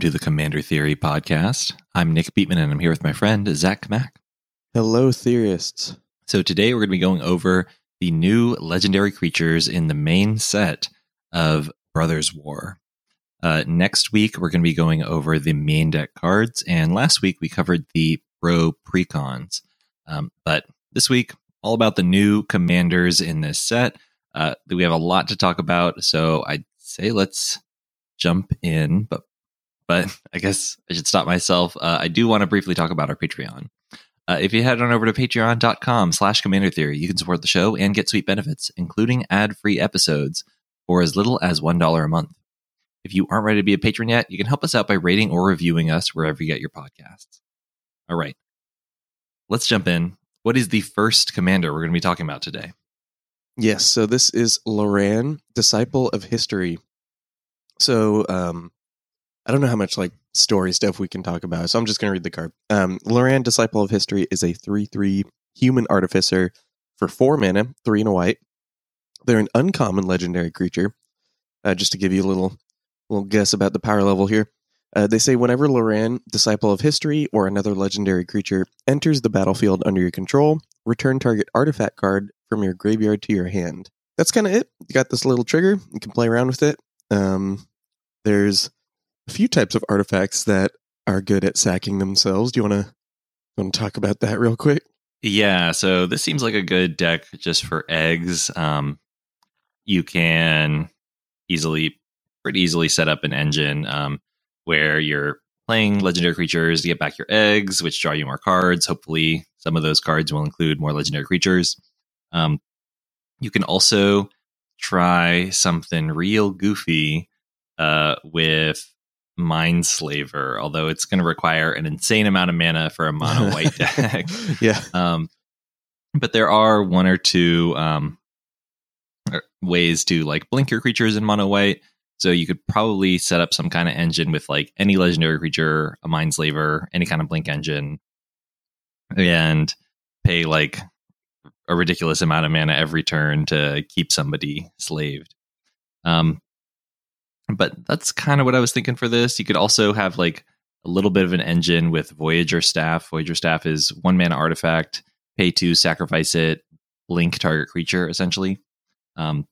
Welcome to the Commander Theory podcast. I'm Nick Beatman, and I'm here with my friend Zach Mack. Hello, theorists. So today we're going to be going over the new legendary creatures in the main set of Brothers War. Uh, next week we're going to be going over the main deck cards, and last week we covered the Pro Precons. Um, but this week, all about the new commanders in this set. Uh, we have a lot to talk about, so I'd say let's jump in. But but I guess I should stop myself. Uh, I do want to briefly talk about our Patreon. Uh, if you head on over to patreon.com slash commander theory, you can support the show and get sweet benefits, including ad-free episodes for as little as $1 a month. If you aren't ready to be a patron yet, you can help us out by rating or reviewing us wherever you get your podcasts. All right. Let's jump in. What is the first commander we're going to be talking about today? Yes, so this is Loran, disciple of history. So, um, I don't know how much like story stuff we can talk about, so I'm just going to read the card. Um, Loran, disciple of history, is a three-three human artificer for four mana, three and a white. They're an uncommon legendary creature. Uh, just to give you a little little guess about the power level here. Uh, they say whenever Loran, disciple of history, or another legendary creature enters the battlefield under your control, return target artifact card from your graveyard to your hand. That's kind of it. You got this little trigger. You can play around with it. Um, there's few types of artifacts that are good at sacking themselves. Do you want to want to talk about that real quick? Yeah, so this seems like a good deck just for eggs. Um, you can easily, pretty easily set up an engine um, where you're playing legendary creatures to get back your eggs, which draw you more cards. Hopefully, some of those cards will include more legendary creatures. Um, you can also try something real goofy uh, with Mindslaver, although it's going to require an insane amount of mana for a mono white deck. yeah. Um, but there are one or two um, er, ways to like blink your creatures in mono white. So you could probably set up some kind of engine with like any legendary creature, a Mindslaver, any kind of blink engine, and pay like a ridiculous amount of mana every turn to keep somebody slaved. Um, but that's kind of what I was thinking for this. You could also have like a little bit of an engine with Voyager Staff. Voyager Staff is one mana artifact, pay to sacrifice it, blink target creature essentially. Um,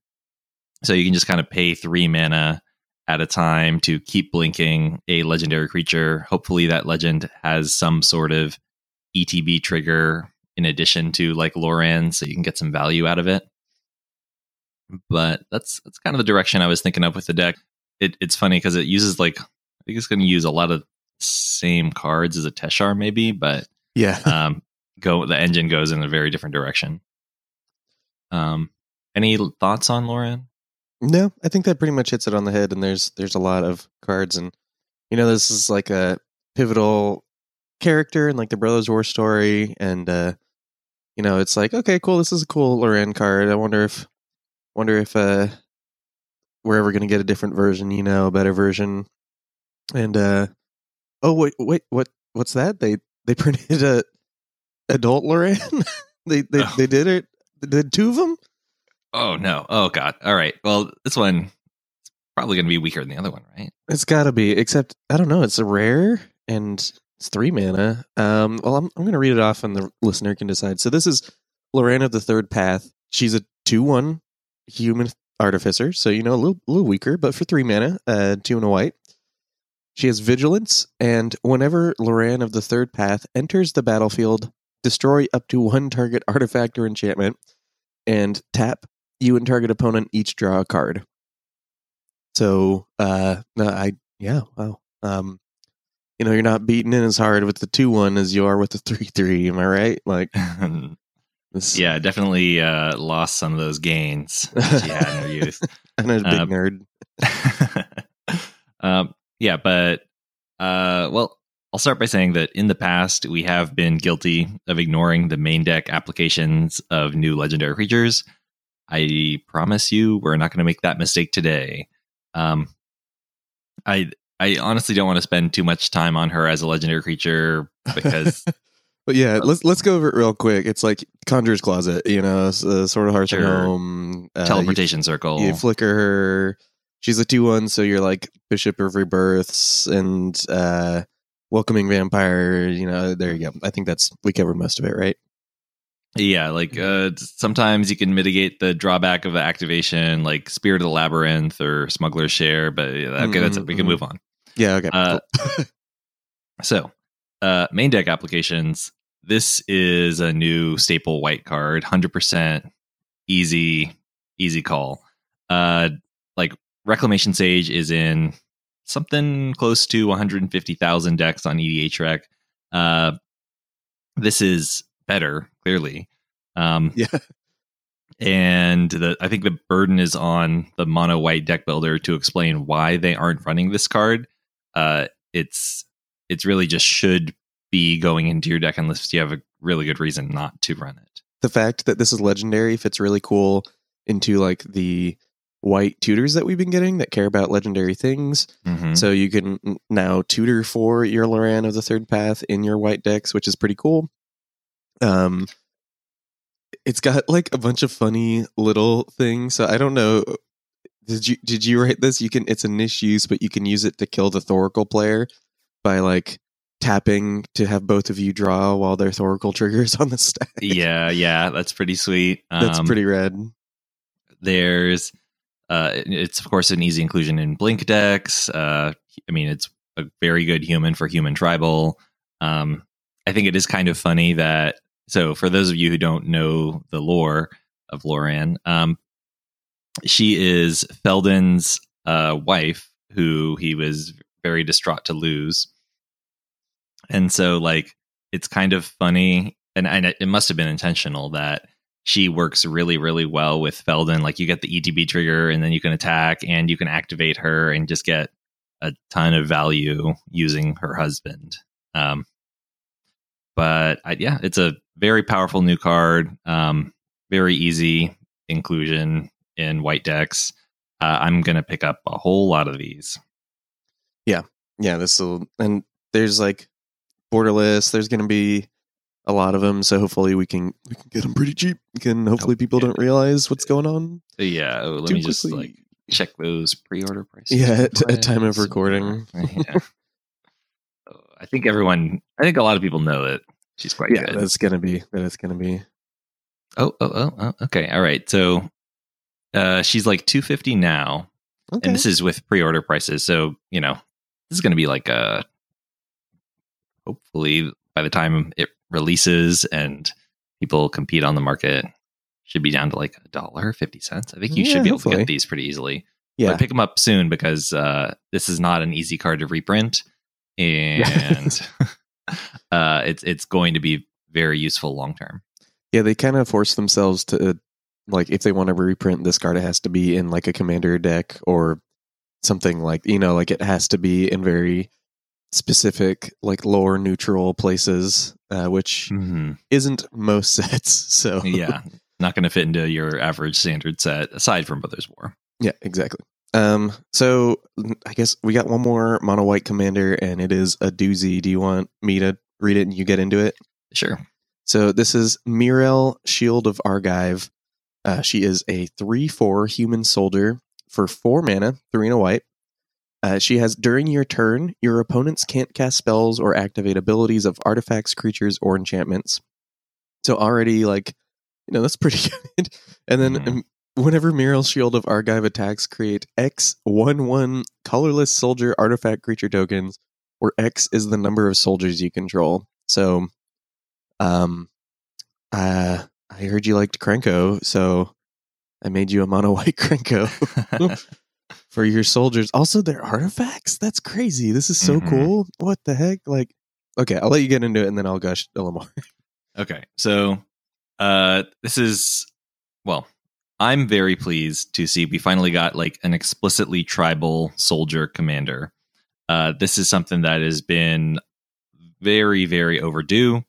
so you can just kind of pay three mana at a time to keep blinking a legendary creature. Hopefully, that legend has some sort of ETB trigger in addition to like Loran, so you can get some value out of it. But that's that's kind of the direction I was thinking of with the deck it, it's funny because it uses like I think it's going to use a lot of same cards as a Teshar maybe, but yeah, um, go the engine goes in a very different direction. Um, any thoughts on Loran? No, I think that pretty much hits it on the head. And there's there's a lot of cards, and you know this is like a pivotal character in like the Brothers War story, and uh, you know it's like okay, cool, this is a cool Loran card. I wonder if wonder if uh we're ever going to get a different version, you know, a better version. And uh oh wait wait what what's that? They they printed a adult Loran. they they oh. they did it. They did two of them. Oh no! Oh god! All right. Well, this one is probably going to be weaker than the other one, right? It's got to be. Except I don't know. It's a rare and it's three mana. Um. Well, I'm I'm going to read it off, and the listener can decide. So this is Loran of the Third Path. She's a two one human Artificer, so you know a little, little weaker, but for three mana, uh, two and a white. She has vigilance, and whenever Loran of the Third Path enters the battlefield, destroy up to one target artifact or enchantment, and tap. You and target opponent each draw a card. So, uh, I yeah, wow. Um, you know, you're not beating in as hard with the two one as you are with the three three. Am I right? Like, This, yeah, definitely uh, lost some of those gains she had in her youth. I'm a big uh, nerd. um, yeah, but uh, well, I'll start by saying that in the past we have been guilty of ignoring the main deck applications of new legendary creatures. I promise you, we're not going to make that mistake today. Um, I I honestly don't want to spend too much time on her as a legendary creature because But yeah, let's let's go over it real quick. It's like Conjurer's Closet, you know, uh, Sword of Hearth sure. Home, uh, teleportation you, circle. You flicker her, she's a two one, so you're like Bishop of Rebirths and uh, Welcoming Vampire. You know, there you go. I think that's we covered most of it, right? Yeah, like uh, sometimes you can mitigate the drawback of the activation, like Spirit of the Labyrinth or Smuggler's Share. But yeah, okay, that's it. We can Mhm. move on. Yeah. Okay. Uh, cool. So, uh, main deck applications. This is a new staple white card, hundred percent easy, easy call. Uh, like Reclamation Sage is in something close to one hundred and fifty thousand decks on EDHREC. Uh, this is better, clearly. Um, Yeah. and the, I think the burden is on the mono white deck builder to explain why they aren't running this card. Uh, it's it's really just should be going into your deck unless you have a really good reason not to run it. the fact that this is legendary fits really cool into like the white tutors that we've been getting that care about legendary things. Mhm. So you can now tutor for your Loran of the third path in your white decks, which is pretty cool. Um, it's got like a bunch of funny little things. So I don't know. Did you did you write this? You can. It's a niche use, but you can use it to kill the Thoracle player by like tapping to have both of you draw while their Thoracle triggers on the stack. yeah, yeah, that's pretty sweet. that's Um, pretty red. There's, uh, it's of course an easy inclusion in Blink decks. Uh, I mean, it's a very good human for human tribal. Um, I think it is kind of funny that. So, for those of you who don't know the lore of Loran, um, she is Feldon's uh, wife, who he was very distraught to lose. And so, like, it's kind of funny, and, and it must have been intentional that she works really, really well with Feldon. Like, you get the ETB trigger, and then you can attack, and you can activate her, and just get a ton of value using her husband. Um, but I, yeah, it's a very powerful new card. Um, very easy inclusion in white decks. Uh, I'm gonna pick up a whole lot of these. yeah yeah. this will and there's like borderless there's going to be a lot of them so hopefully we can we can get them pretty cheap can hopefully people don't realize what's going on yeah, oh, let me just like check those pre-order prices. Yeah, at- at time of recording. yeah. I think everyone. I think a lot of people know that she's quite yeah good. that's gonna be that it's gonna be Oh, oh, oh, oh, okay. All right. So uh, she's like two fifty now, okay and this is with pre-order prices. So you know, this is going to be like a. Hopefully, by the time it releases and people compete on the market, should be down to like a dollar fifty cents. I think you Yeah, should be able to get these pretty easily. yeah But pick them up soon because uh, this is not an easy card to reprint, and uh, it's it's going to be very useful long term. yeah they kind of force themselves to like if they want to reprint this card it has to be in like a commander deck or something like you know like it has to be in very specific like lower neutral places uh, which isn't most sets so yeah, not going to fit into your average standard set aside from Brothers War. Yeah, exactly. Um, so I guess we got one more mono white commander, and it is a doozy. Do you want me to read it and you get into it? Sure. So this is Mirel Shield of Argive. Uh, she is a three-four human soldier for four mana, three and a white. Uh, she has during your turn, your opponents can't cast spells or activate abilities of artifacts, creatures, or enchantments. So already, like, you know, that's pretty good. and then Mhm. um, whenever Mirel's Shield of Argive attacks, create X one one colorless soldier artifact creature tokens, where X is the number of soldiers you control. So, um, uh, I heard you liked Krenko, so I made you a mono white Krenko for your soldiers. Also, they're artifacts. That's crazy. This is so Mhm. cool. What the heck? Like, okay, I'll let you get into it, and then I'll gush a little more. okay, so uh, this is well. I'm very pleased to see we finally got like an explicitly tribal soldier commander. Uh, this is something that has been very, very overdue.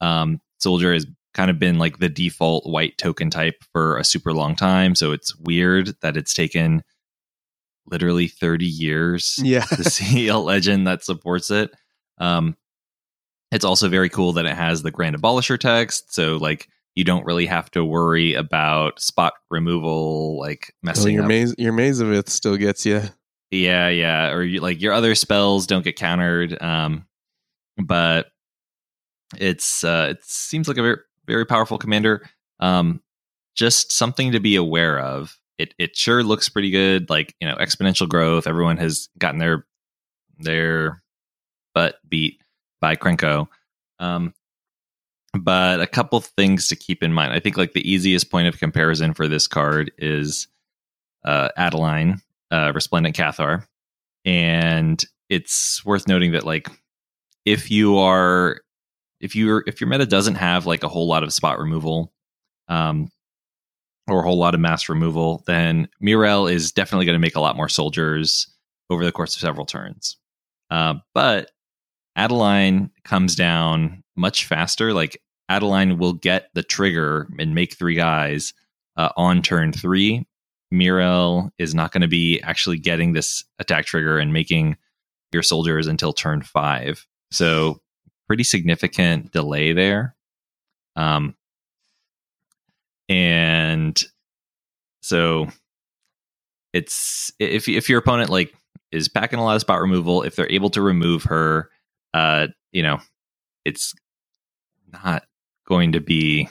Um, soldier has kind of been like the default white token type for a super long time, so it's weird that it's taken literally 30 years yeah, to see a legend that supports it. Um, it's also very cool that it has the Grand Abolisher text. So, like, you don't really have to worry about spot removal, like Oh, messing your up. maze, your Maze of Ith still gets you. Yeah, yeah, or you, like your other spells don't get countered. Um, but it's uh, it seems like a very very powerful commander. Um, just something to be aware of. It it sure looks pretty good, like you know exponential growth. Everyone has gotten their their butt beat by Krenko. Um, but a couple things to keep in mind. I think like the easiest point of comparison for this card is uh, Adeline, uh, Resplendent Cathar, and it's worth noting that like if you are if you're if your meta doesn't have like a whole lot of spot removal, um, or a whole lot of mass removal, then Mirel is definitely going to make a lot more soldiers over the course of several turns. Uh, but Adeline comes down much faster. Like Adeline will get the trigger and make three guys uh, on turn three. Mirel is not going to be actually getting this attack trigger and making your soldiers until turn five. So pretty significant delay there. Um, and so it's if if your opponent like is packing a lot of spot removal, if they're able to remove her, uh, you know, it's not going to be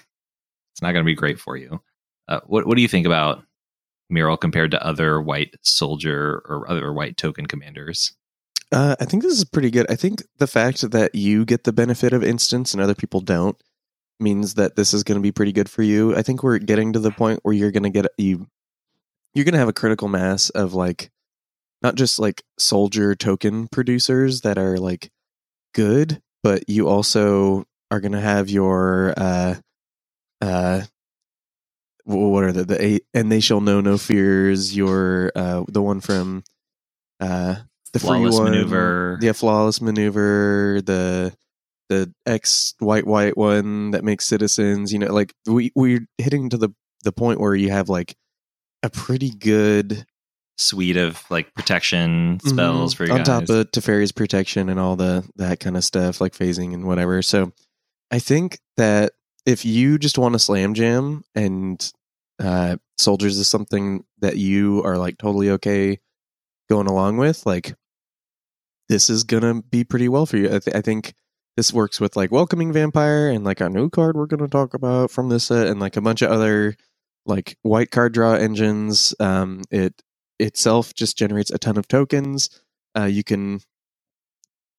it's not going to be great for you. Uh, what what do you think about Mirel compared to other white soldier or other white token commanders? Uh, I think this is pretty good. I think the fact that you get the benefit of instance and other people don't means that this is going to be pretty good for you. I think we're getting to the point where you're going to get you you're going to have a critical mass of like not just like soldier token producers that are like good, but you also are going to have your uh uh wh- what are the the eight and they shall know no fears your uh the one from uh the Flawless free one, maneuver. yeah flawless maneuver the the ex white white one that makes citizens you know like we we're hitting to the the point where you have like a pretty good Suite of like protection spells Mhm. for you on guys. top of Teferi's protection and all the that kind of stuff, like phasing and whatever. So I think that if you just want to slam jam and uh, soldiers is something that you are like totally okay going along with, like this is gonna be pretty well for you. I, th- I think this works with like welcoming vampire and like a new card we're gonna talk about from this set and like a bunch of other like white card draw engines. Um, it itself just generates a ton of tokens. Uh, you can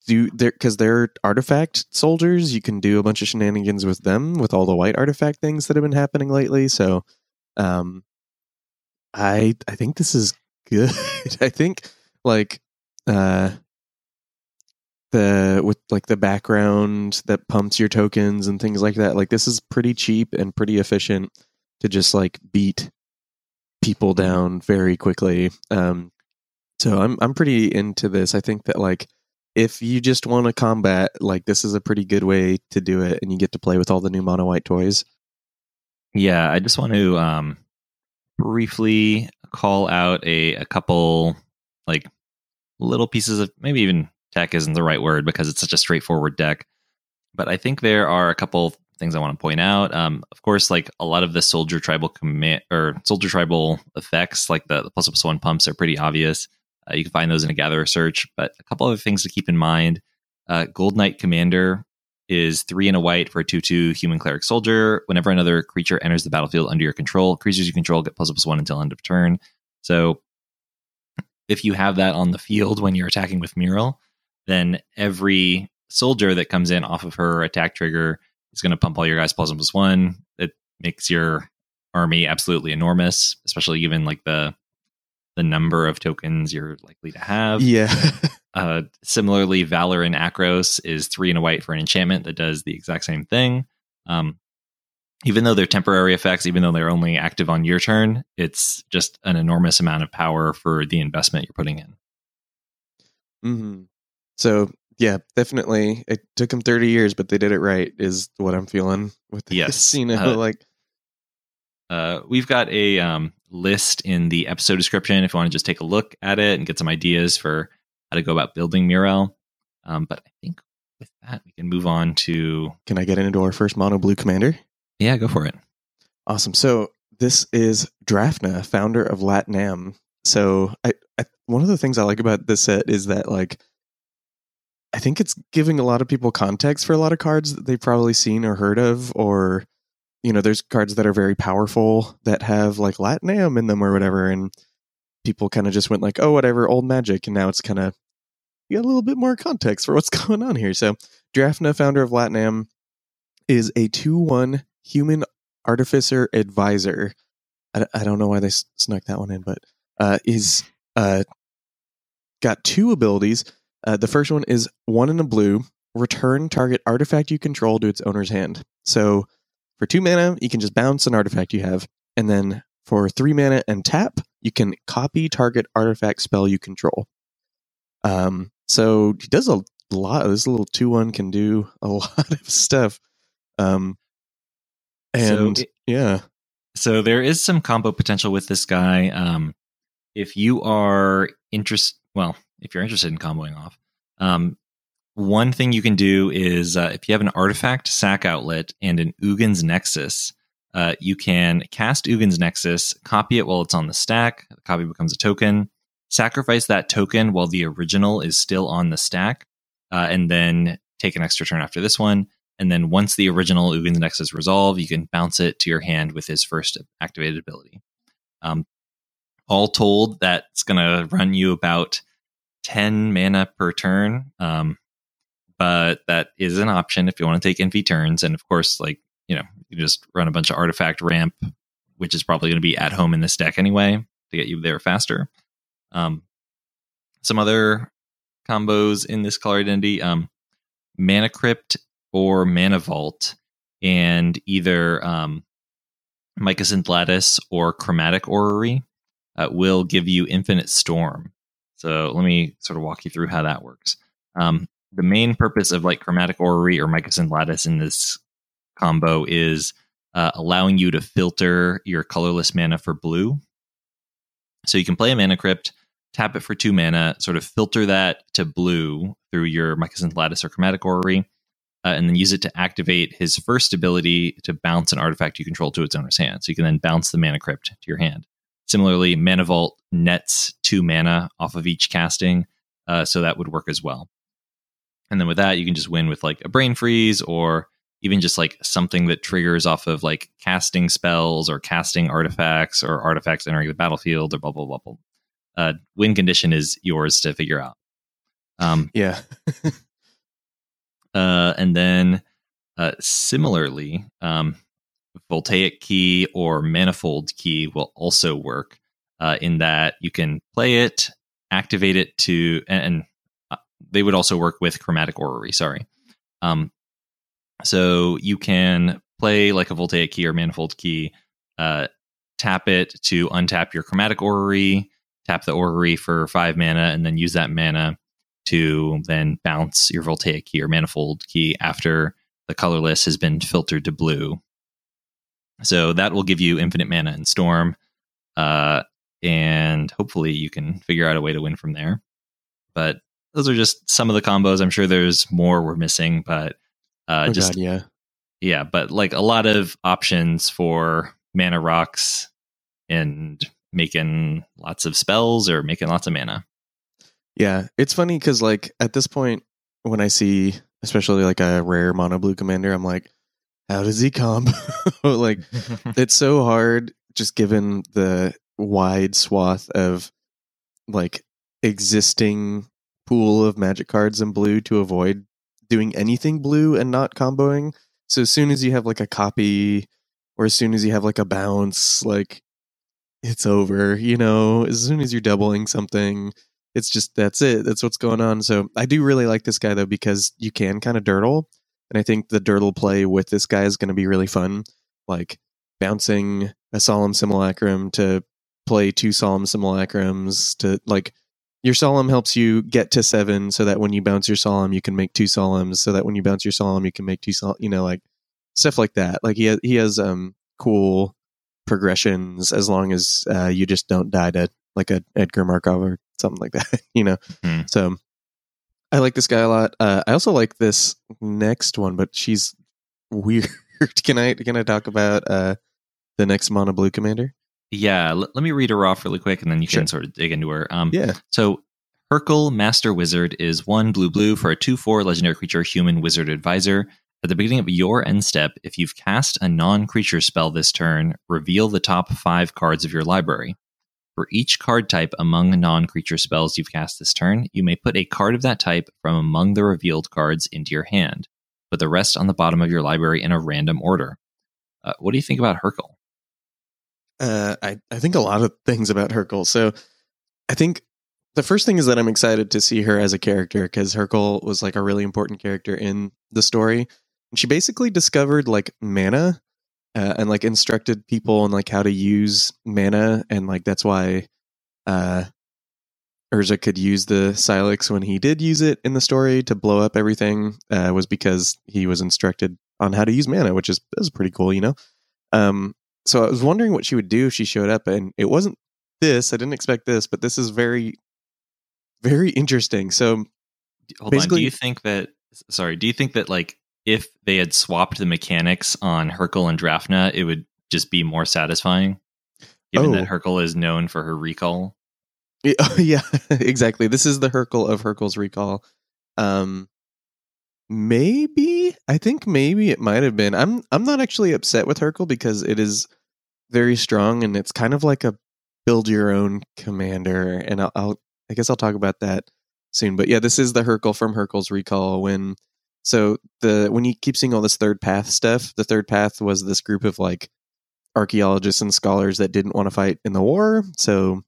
do there because they're artifact soldiers. You can do a bunch of shenanigans with them with all the white artifact things that have been happening lately. So, um, I I think this is good. I think like uh the with like the background that pumps your tokens and things like that. Like this is pretty cheap and pretty efficient to just like beat people down very quickly. Um, so I'm I'm pretty into this. I think that like if you just want to combat, like this is a pretty good way to do it, and you get to play with all the new mono white toys. Yeah, I just want to um, briefly call out a, a couple like little pieces of maybe even tech isn't the right word because it's such a straightforward deck. But I think there are a couple things I want to point out. Um, of course, like a lot of the soldier tribal command or soldier tribal effects, like the, the plus plus one pumps, are pretty obvious. Uh, you can find those in a gatherer search. But a couple other things to keep in mind: uh, Goldnight Commander is three and a white for a two-two human cleric soldier. Whenever another creature enters the battlefield under your control, creatures you control get plus plus one until end of turn. So, if you have that on the field when you're attacking with Mirel, then every soldier that comes in off of her attack trigger is going to pump all your guys plus one plus one. It makes your army absolutely enormous, especially given like the the number of tokens you're likely to have. Yeah, Uh, similarly, Valor in Akros is three and a white for an enchantment that does the exact same thing. Um, even though they're temporary effects, even though they're only active on your turn, it's just an enormous amount of power for the investment you're putting in. hmm So yeah, definitely. It took them 30 years, but they did it right. Is what I'm feeling with the Yes. Know, Uh, like Uh, we've got a um, list in the episode description if you want to just take a look at it and get some ideas for how to go about building Mirel. Um, but I think with that, we can move on to can I get into our first mono blue commander? Yeah, go for it. Awesome. So this is Drafna, founder of Lat-Nam. So I, I one of the things I like about this set is that like I think it's giving a lot of people context for a lot of cards that they've probably seen or heard of, or you know, there's cards that are very powerful that have like Lat-Nam in them or whatever, and people kind of just went like, oh, whatever, old magic, and now it's kind of you got a little bit more context for what's going on here. So Drafna, founder of Lat-Nam, is a two-one human artificer advisor. I, I don't know why they snuck that one in, but uh, is uh, got two abilities. Uh, the first one is one in a blue. Return target artifact you control to its owner's hand. So for two mana, you can just bounce an artifact you have, and then for three mana and tap, you can copy target artifact spell you control. Um, so he does a lot. This little two one can do a lot of stuff. Um, and So it- yeah, So there is some combo potential with this guy. Um, if you are interest, well, if you're interested in comboing off, um, one thing you can do is uh, if you have an artifact sack outlet and an Ugin's Nexus, uh, you can cast Ugin's Nexus, copy it while it's on the stack. The copy becomes a token. Sacrifice that token while the original is still on the stack, uh, and then take an extra turn after this one. And then once the original Ugin's Nexus resolve, you can bounce it to your hand with his first activated ability. Um, all told, that's going to run you about 10 mana per turn. Um, but that is an option if you want to take NV turns. And of course, like, you know, you just run a bunch of artifact ramp, which is probably going to be at home in this deck anyway to get you there faster. Um, some other combos in this color identity um, Mana Crypt or Mana Vault, and either um, Lattice or Chromatic Orrery uh, will give you Infinite Storm. So let me sort of walk you through how that works. Um, the main purpose of like Chromatic Orrery or Mycosynth Lattice in this combo is uh, allowing you to filter your colorless mana for blue. So you can play a Mana Crypt, tap it for two mana, sort of filter that to blue through your Mycosynth Lattice or Chromatic Orrery, uh, and then use it to activate his first ability to bounce an artifact you control to its owner's hand. So you can then bounce the Mana Crypt to your hand. Similarly, Mana Vault nets two mana off of each casting, uh, so that would work as well. And then with that, you can just win with like a Brain Freeze or even just like something that triggers off of like casting spells or casting artifacts or artifacts entering the battlefield or blah blah blah. blah. Uh, win condition is yours to figure out. Um, yeah, uh, and then uh, similarly, um, Voltaic key or Manifold key will also work uh, in that you can play it, activate it to, and, and uh, they would also work with Chromatic Orrery. Sorry. Um, so you can play like a Voltaic key or Manifold key, uh, tap it to untap your Chromatic Orrery, tap the Orrery for five mana, and then use that mana to then bounce your Voltaic key or Manifold key after the colorless has been filtered to blue. So that will give you infinite mana and Storm, uh, and hopefully you can figure out a way to win from there. But those are just some of the combos. I'm sure there's more we're missing, but uh, oh, just God, yeah. yeah, but like a lot of options for mana rocks and making lots of spells or making lots of mana. Yeah, it's funny because like at this point, when I see especially like a rare mono blue commander, I'm like, how does he combo? like it's so hard just given the wide swath of like existing pool of magic cards in blue to avoid doing anything blue and not comboing. So as soon as you have like a copy or as soon as you have like a bounce, like it's over, you know, as soon as you're doubling something, it's just that's it. That's what's going on. So I do really like this guy though because you can kind of durdle. And I think the durdle play with this guy is going to be really fun. Like bouncing a solemn simulacrum to play two solemn simulacrums to like your solemn helps you get to seven so that when you bounce your solemn you can make two solemns so that when you bounce your solemn you can make two solemn you know like stuff like that like he has, he has um cool progressions as long as uh, you just don't die to like a edgar markov or something like that you know Hmm. so i like this guy a lot uh, i also like this next one but she's weird can I can I talk about uh the next mono blue commander? Yeah, l- let me read her off really quick, and then you Sure. can sort of dig into her. Um, Yeah. So Hurkyl Master Wizard is one blue blue for a two four legendary creature human wizard advisor. At the beginning of your end step, if you've cast a non creature spell this turn, reveal the top five cards of your library. For each card type among non creature spells you've cast this turn, you may put a card of that type from among the revealed cards into your hand. Put the rest on the bottom of your library in a random order. Uh, what do you think about Hurkyl? Uh, I I think a lot of things about Hurkyl. So I think the first thing is that I'm excited to see her as a character because Hurkyl was like a really important character in the story. And she basically discovered like mana uh, and like instructed people on like how to use mana, and like that's why uh, Urza could use the Sylex when he did use it in the story to blow up everything. Uh, was because he was instructed on how to use mana, which is is pretty cool, you know. Um, so I was wondering what she would do if she showed up, and it wasn't this. I didn't expect this, but this is very, very interesting. So Hold on. Do you think that? Sorry. Do you think that like if they had swapped the mechanics on Hurkyl and Drafna, it would just be more satisfying? Given Oh. that Hurkyl is known for her recall. Yeah, exactly. This is the Hurkyl of Hurkyl's recall. Um, maybe I think maybe it might have been. I'm I'm not actually upset with Hurkyl because it is very strong and it's kind of like a build your own commander. And I'll, I'll I guess I'll talk about that soon. But yeah, this is the Hurkyl from Hurkyl's recall. When so the when you keep seeing all this third path stuff, the third path was this group of like archaeologists and scholars that didn't want to fight in the war. So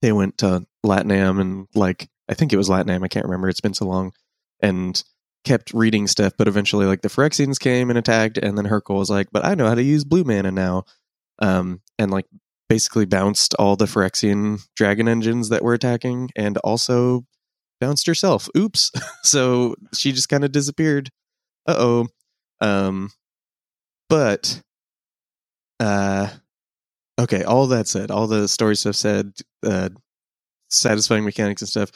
they went to Latinam and like I think it was Latinam, I can't remember, it's been so long, and kept reading stuff, but eventually like the Phyrexians came and attacked, and then Hurkyl was like, But I know how to use blue mana now. Um and like basically bounced all the Phyrexian dragon engines that were attacking and also bounced herself. Oops. so she just kind of disappeared. Uh oh. Um but uh okay, all that said, all the story stuff said, uh satisfying mechanics and stuff.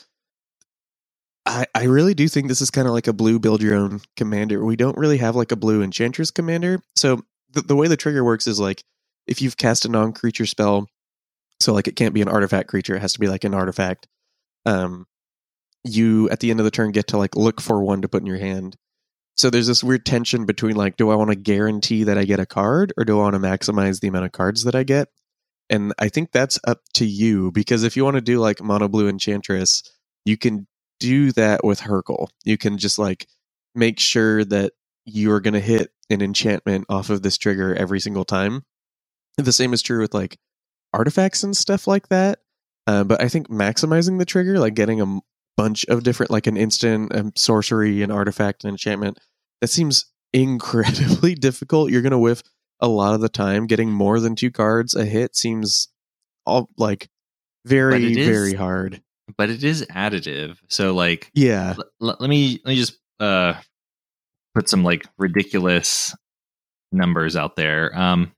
I, I really do think this is kind of like a blue build your own commander. We don't really have like a blue enchantress commander. So the, the way the trigger works is like if you've cast a non creature spell, so like it can't be an artifact creature, it has to be like an artifact. Um, you at the end of the turn get to like look for one to put in your hand. So there's this weird tension between like, do I want to guarantee that I get a card or do I want to maximize the amount of cards that I get? And I think that's up to you because if you want to do like mono blue enchantress, you can do that with Hurkyl. You can just like make sure that you are going to hit an enchantment off of this trigger every single time. The same is true with like artifacts and stuff like that. Uh, but I think maximizing the trigger, like getting a bunch of different, like an instant, um, sorcery, an artifact, an enchantment, that seems incredibly difficult. You're going to whiff a lot of the time. Getting more than two cards a hit seems all like very, is- very hard. But it is additive. So like Yeah. l- let me let me just uh put some like ridiculous numbers out there. Um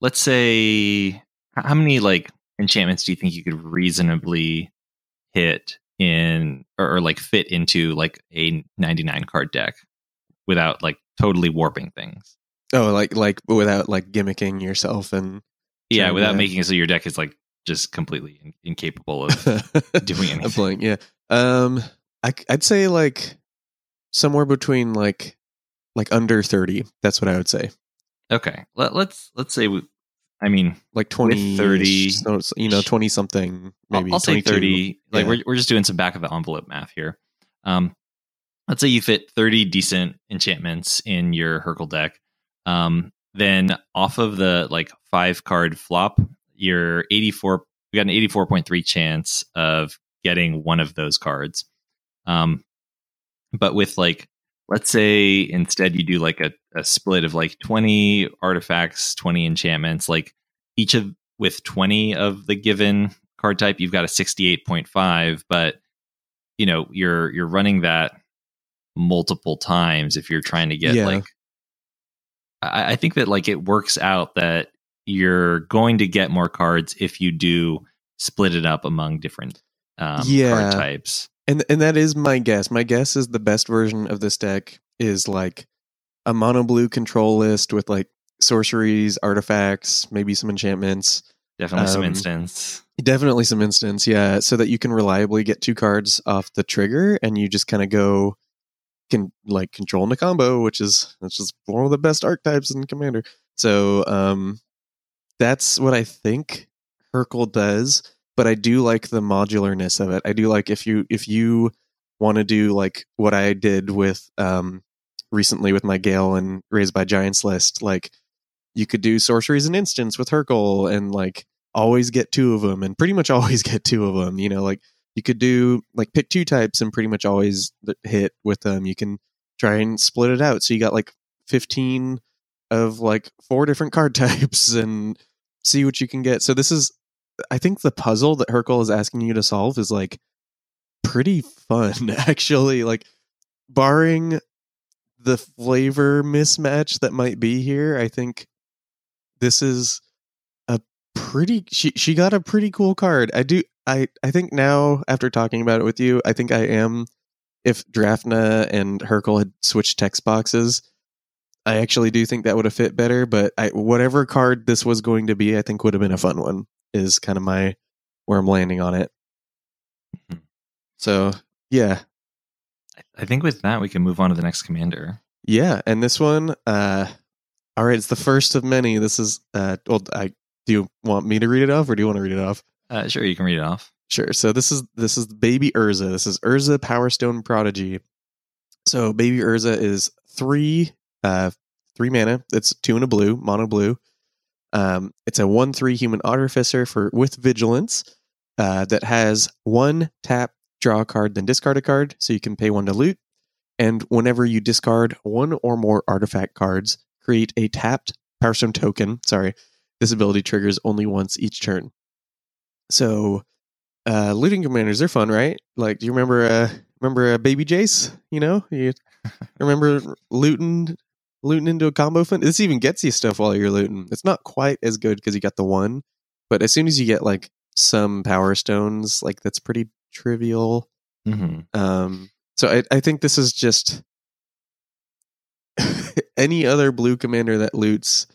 let's say how many like enchantments do you think you could reasonably hit in or, or like fit into like a 99 card deck without like totally warping things? Oh, like like without like gimmicking yourself and Yeah, without to- making it so your deck is like just completely in- incapable of doing anything. of playing. Yeah. Um, I, would say like somewhere between like like under thirty. That's what I would say. Okay. Let, let's let's say we, I mean Like twenty, 30 so you know, twenty something. Maybe I'll, I'll say 22. 30 like we're, we're just doing some back of the envelope math here um let's say you fit 30 decent enchantments in your Hurkyl deck um then off of the like five card flop you're 84 we got an 84.3 chance of getting one of those cards um but with like let's say instead you do like a, a split of like 20 artifacts 20 enchantments like each of with 20 of the given card type you've got a 68.5 but you know you're you're running that multiple times if you're trying to get Yeah. like I, I think that like it works out that you're going to get more cards if you do split it up among different um, Yeah. card types And and that is my guess. My guess is the best version of this deck is like a mono blue control list with like sorceries, artifacts, maybe some enchantments. Definitely some Um, instance. Definitely some instance, yeah, so that you can reliably get two cards off the trigger and you just kind of go can like control in a combo, which is which is one of the best archetypes in Commander. So um that's what I think Hurkyl does, but I do like the modularness of it. I do like if you if you want to do like what I did with um recently with my Gale and Raised by Giants list, like you could do sorceries and instants with Hurkyl and like always get two of them and pretty much always get two of them, you know, like you could do like pick two types and pretty much always hit with them. You can try and split it out. So you got like 15 of like four different card types and see what you can get. So this is I think the puzzle that Hurkyl is asking you to solve is like pretty fun actually like barring the flavor mismatch that might be here, I think this is a pretty she she got a pretty cool card. I do I I think now after talking about it with you, I think I am if Drafna and Hurkyl had switched text boxes, I actually do think that would have fit better, but I whatever card this was going to be, I think would have been a fun one. Is kind of my where I'm landing on it. Mhm. So, yeah. I think with that we can move on to the next commander. Yeah, and this one, uh, all right, it's the first of many. This is, uh, well, I do you want me to read it off, or do you want to read it off? Uh, sure, you can read it off. Sure. So this is this is Baby Urza. This is Urza Power Stone Prodigy. So Baby Urza is three, uh, three mana. It's two and a blue, mono blue. Um, it's a one three human artificer for with vigilance. Uh, that has one tap, draw a card, then discard a card, so you can pay one to loot. And whenever you discard one or more artifact cards, create a tapped Power Stone token. Sorry, this ability triggers only once each turn. So, uh, looting commanders they're fun, right? Like, do you remember uh, remember uh, Baby Jace? You know, you remember looting looting into a combo fund. This even gets you stuff while you're looting. It's not quite as good because you got the one, but as soon as you get like some power stones, like that's pretty trivial. hmm Um, so I, I think this is just any other blue commander that loots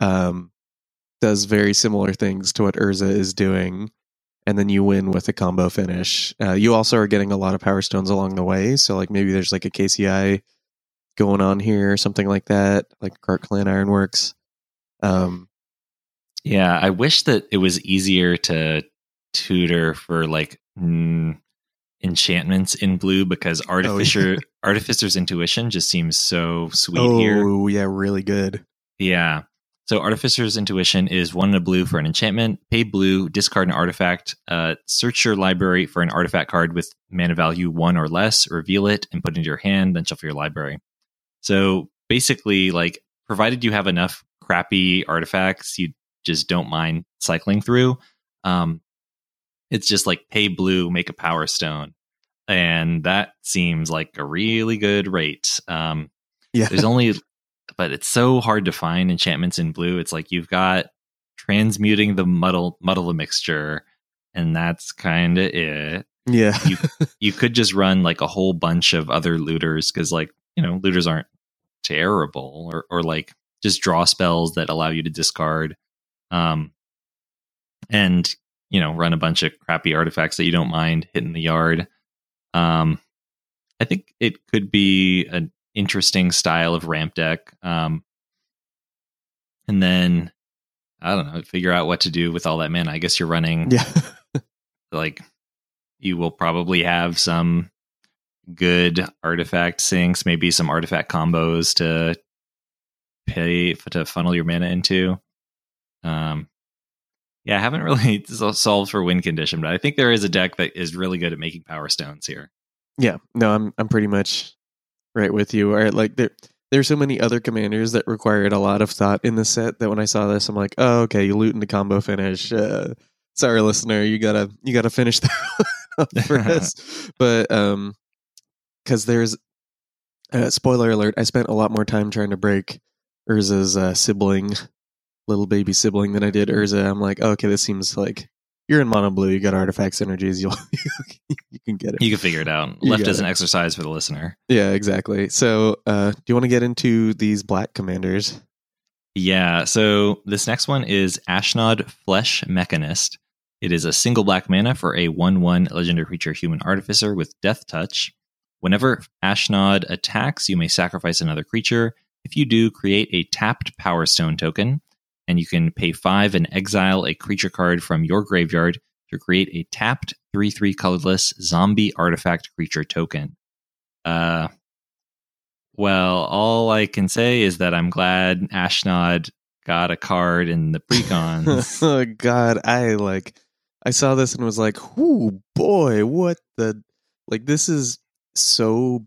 um, does very similar things to what Urza is doing, and then you win with a combo finish. Uh, you also are getting a lot of power stones along the way, so like maybe there's like a KCI going on here, or something like that, like Krark-Clan Ironworks. Um, Yeah, I wish that it was easier to tutor for like mm, enchantments in blue because artificer artificer's intuition just seems so sweet oh here. yeah, really good. Yeah. So Artificer's Intuition is one in a blue for an enchantment. Pay blue, discard an artifact. Uh, search your library for an artifact card with mana value one or less. Reveal it and put it into your hand. Then shuffle your library. So basically, like, provided you have enough crappy artifacts, you just don't mind cycling through. Um, it's just like pay blue, make a power stone, and that seems like a really good rate. Um, Yeah, there's only but it's so hard to find enchantments in blue it's like you've got transmuting the muddle muddle the mixture and that's kind of it yeah, you you could just run like a whole bunch of other looters because like you know looters aren't terrible or or like just draw spells that allow you to discard um and you know run a bunch of crappy artifacts that you don't mind hitting the yard um i think it could be an interesting style of ramp deck um and then i don't know figure out what to do with all that mana i guess you're running yeah. like you will probably have some good artifact sinks, maybe some artifact combos to pay to funnel your mana into. Um, yeah, I haven't really solved for win condition, but I think there is a deck that is really good at making power stones here. Yeah, no, I'm I'm pretty much right with you. All right, like there there's so many other commanders that required a lot of thought in the set that when I saw this, I'm like, oh, okay, you loot into combo finish. Uh, sorry, listener, you gotta you gotta finish that for us. But um, because there's uh, spoiler alert, I spent a lot more time trying to break Urza's uh, sibling, little baby sibling than I did Urza. I'm like, okay, this seems like you're in mono blue. You got artifact synergies. You'll you can get it. You can figure it out. You Left as an exercise for the listener. Yeah, exactly. So, uh, do you want to get into these black commanders? Yeah. So this next one is Ashnod Flesh Mechanist. It is a single black mana for a 1 1 legendary creature human artificer with Death Touch. Whenever Ashnod attacks, you may sacrifice another creature. If you do, create a tapped Power Stone token, and you can pay five and exile a creature card from your graveyard to create a tapped 3 3 colorless zombie artifact creature token. Uh, well, all I can say is that I'm glad Ashnod got a card in the precons. oh God, I like. I saw this and was like, "Whoo, boy, what the like? This is so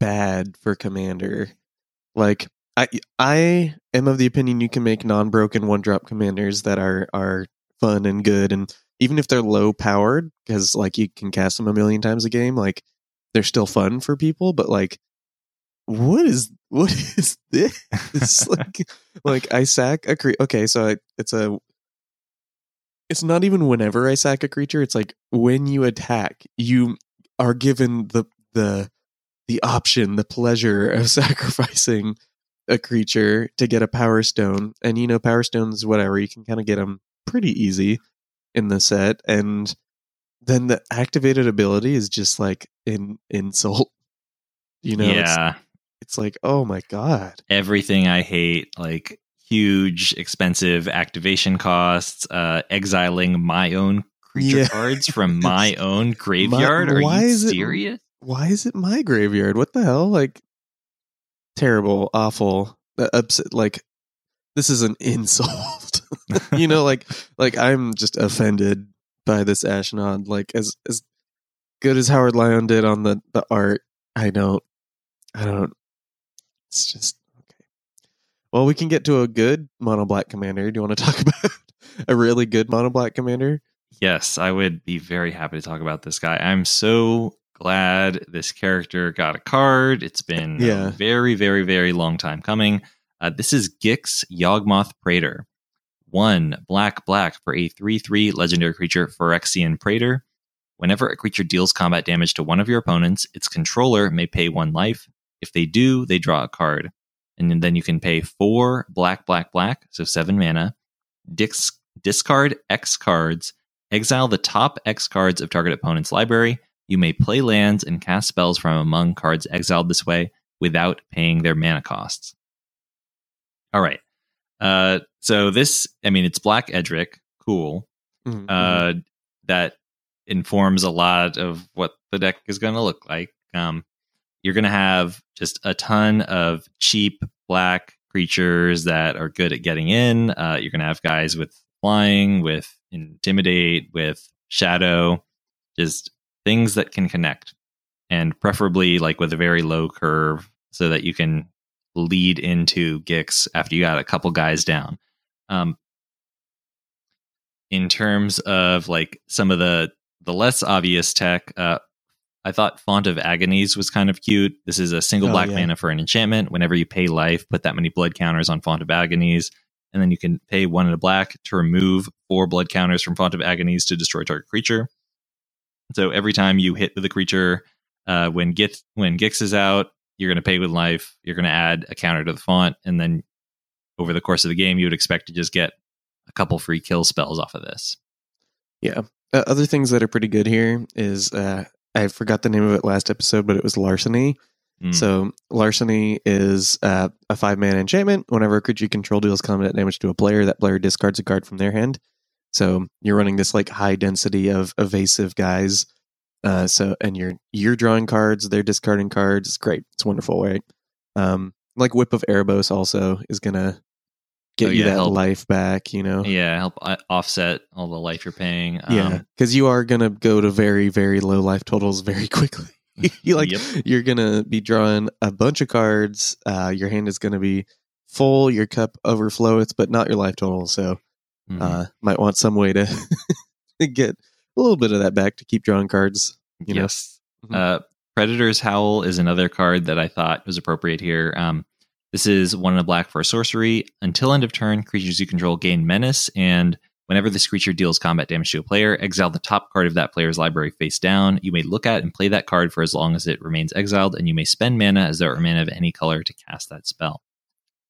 bad for Commander." Like, I I am of the opinion you can make non-broken one-drop commanders that are are fun and good, and even if they're low powered, because like you can cast them a million times a game, like they're still fun for people. But like, what is what is this? like, like I sack a creature okay, so I, it's a it's not even whenever I sack a creature, it's like when you attack, you are given the the the option, the pleasure of sacrificing a creature to get a power stone. And you know, power stones, whatever, you can kind of get them pretty easy in the set. And then the activated ability is just like an insult. You know, it's, yeah. it's like, oh my god. Everything I hate, like huge, expensive activation costs, uh, exiling my own creature Yeah. cards from my own graveyard. Are why you is it- serious? Why is it my graveyard? What the hell? Like terrible, awful, uh, upset. Like this is an insult. you know, like like I'm just offended by this Ashnod. Like as as good as Howard Lyon did on the the art, I don't, I don't. It's just okay. Well, we can get to a good mono black commander. Do you want to talk about a really good mono black commander? Yes, I would be very happy to talk about this guy. I'm so glad this character got a card. It's been Yeah. a very, very, very long time coming. Uh, this is Gix Yawgmoth Praetor. One black, black for a 3 3 legendary creature, Phyrexian Praetor. Whenever a creature deals combat damage to one of your opponents, its controller may pay one life. If they do, they draw a card. And then you can pay four black, black, black, so seven mana. Dix, discard X cards Exile the top X cards of target opponent's library. You may play lands and cast spells from among cards exiled this way without paying their mana costs. All right. Uh, so this, I mean, it's Black Edric. Cool. Mhm, mhm. Uh, that informs a lot of what the deck is going to look like. Um, you're going to have just a ton of cheap black creatures that are good at getting in. Uh, you're going to have guys with flying, with intimidate, with shadow, just things that can connect, and preferably like with a very low curve so that you can lead into Gix after you got a couple guys down. Um, in terms of like some of the the less obvious tech, uh, I thought Font of Agonies was kind of cute. This is a single Oh, black yeah. mana for an enchantment. Whenever you pay life, put that many blood counters on Font of Agonies, and then you can pay one in a black to remove four blood counters from Font of Agonies to destroy target creature. So every time you hit with a creature, uh, when Git when Gix is out, you're going to pay with life. You're going to add a counter to the font, and then over the course of the game, you would expect to just get a couple free kill spells off of this. Yeah. Uh, other things that are pretty good here is uh, I forgot the name of it last episode, but it was larceny. Mm. So larceny is uh, a five man enchantment. Whenever a creature you control deals combat damage to a player, that player discards a card from their hand. So you're running this like high density of evasive guys. Uh, so and you're you're drawing cards, they're discarding cards. It's great. It's wonderful, right? Um, like Whip of Erebos also is gonna get Oh, you yeah, that help. life back. You know, yeah, help uh, offset all the life you're paying. yeah, Um, because you are gonna go to very very low life totals very quickly. you like Yep. you're gonna be drawing a bunch of cards. Uh, your hand is gonna be full. Your cup overflows, but not your life total. So mhm. uh, might want some way to get a little bit of that back to keep drawing cards. You know, yes. Mhm. Uh, Predator's Hour is another card that I thought was appropriate here. Um, this is one in a black for a sorcery. Until end of turn, creatures you control gain menace, and Whenever this creature deals combat damage to a player, exile the top card of that player's library face down. You may look at and play that card for as long as it remains exiled, and you may spend mana as though it were mana of any color to cast that spell.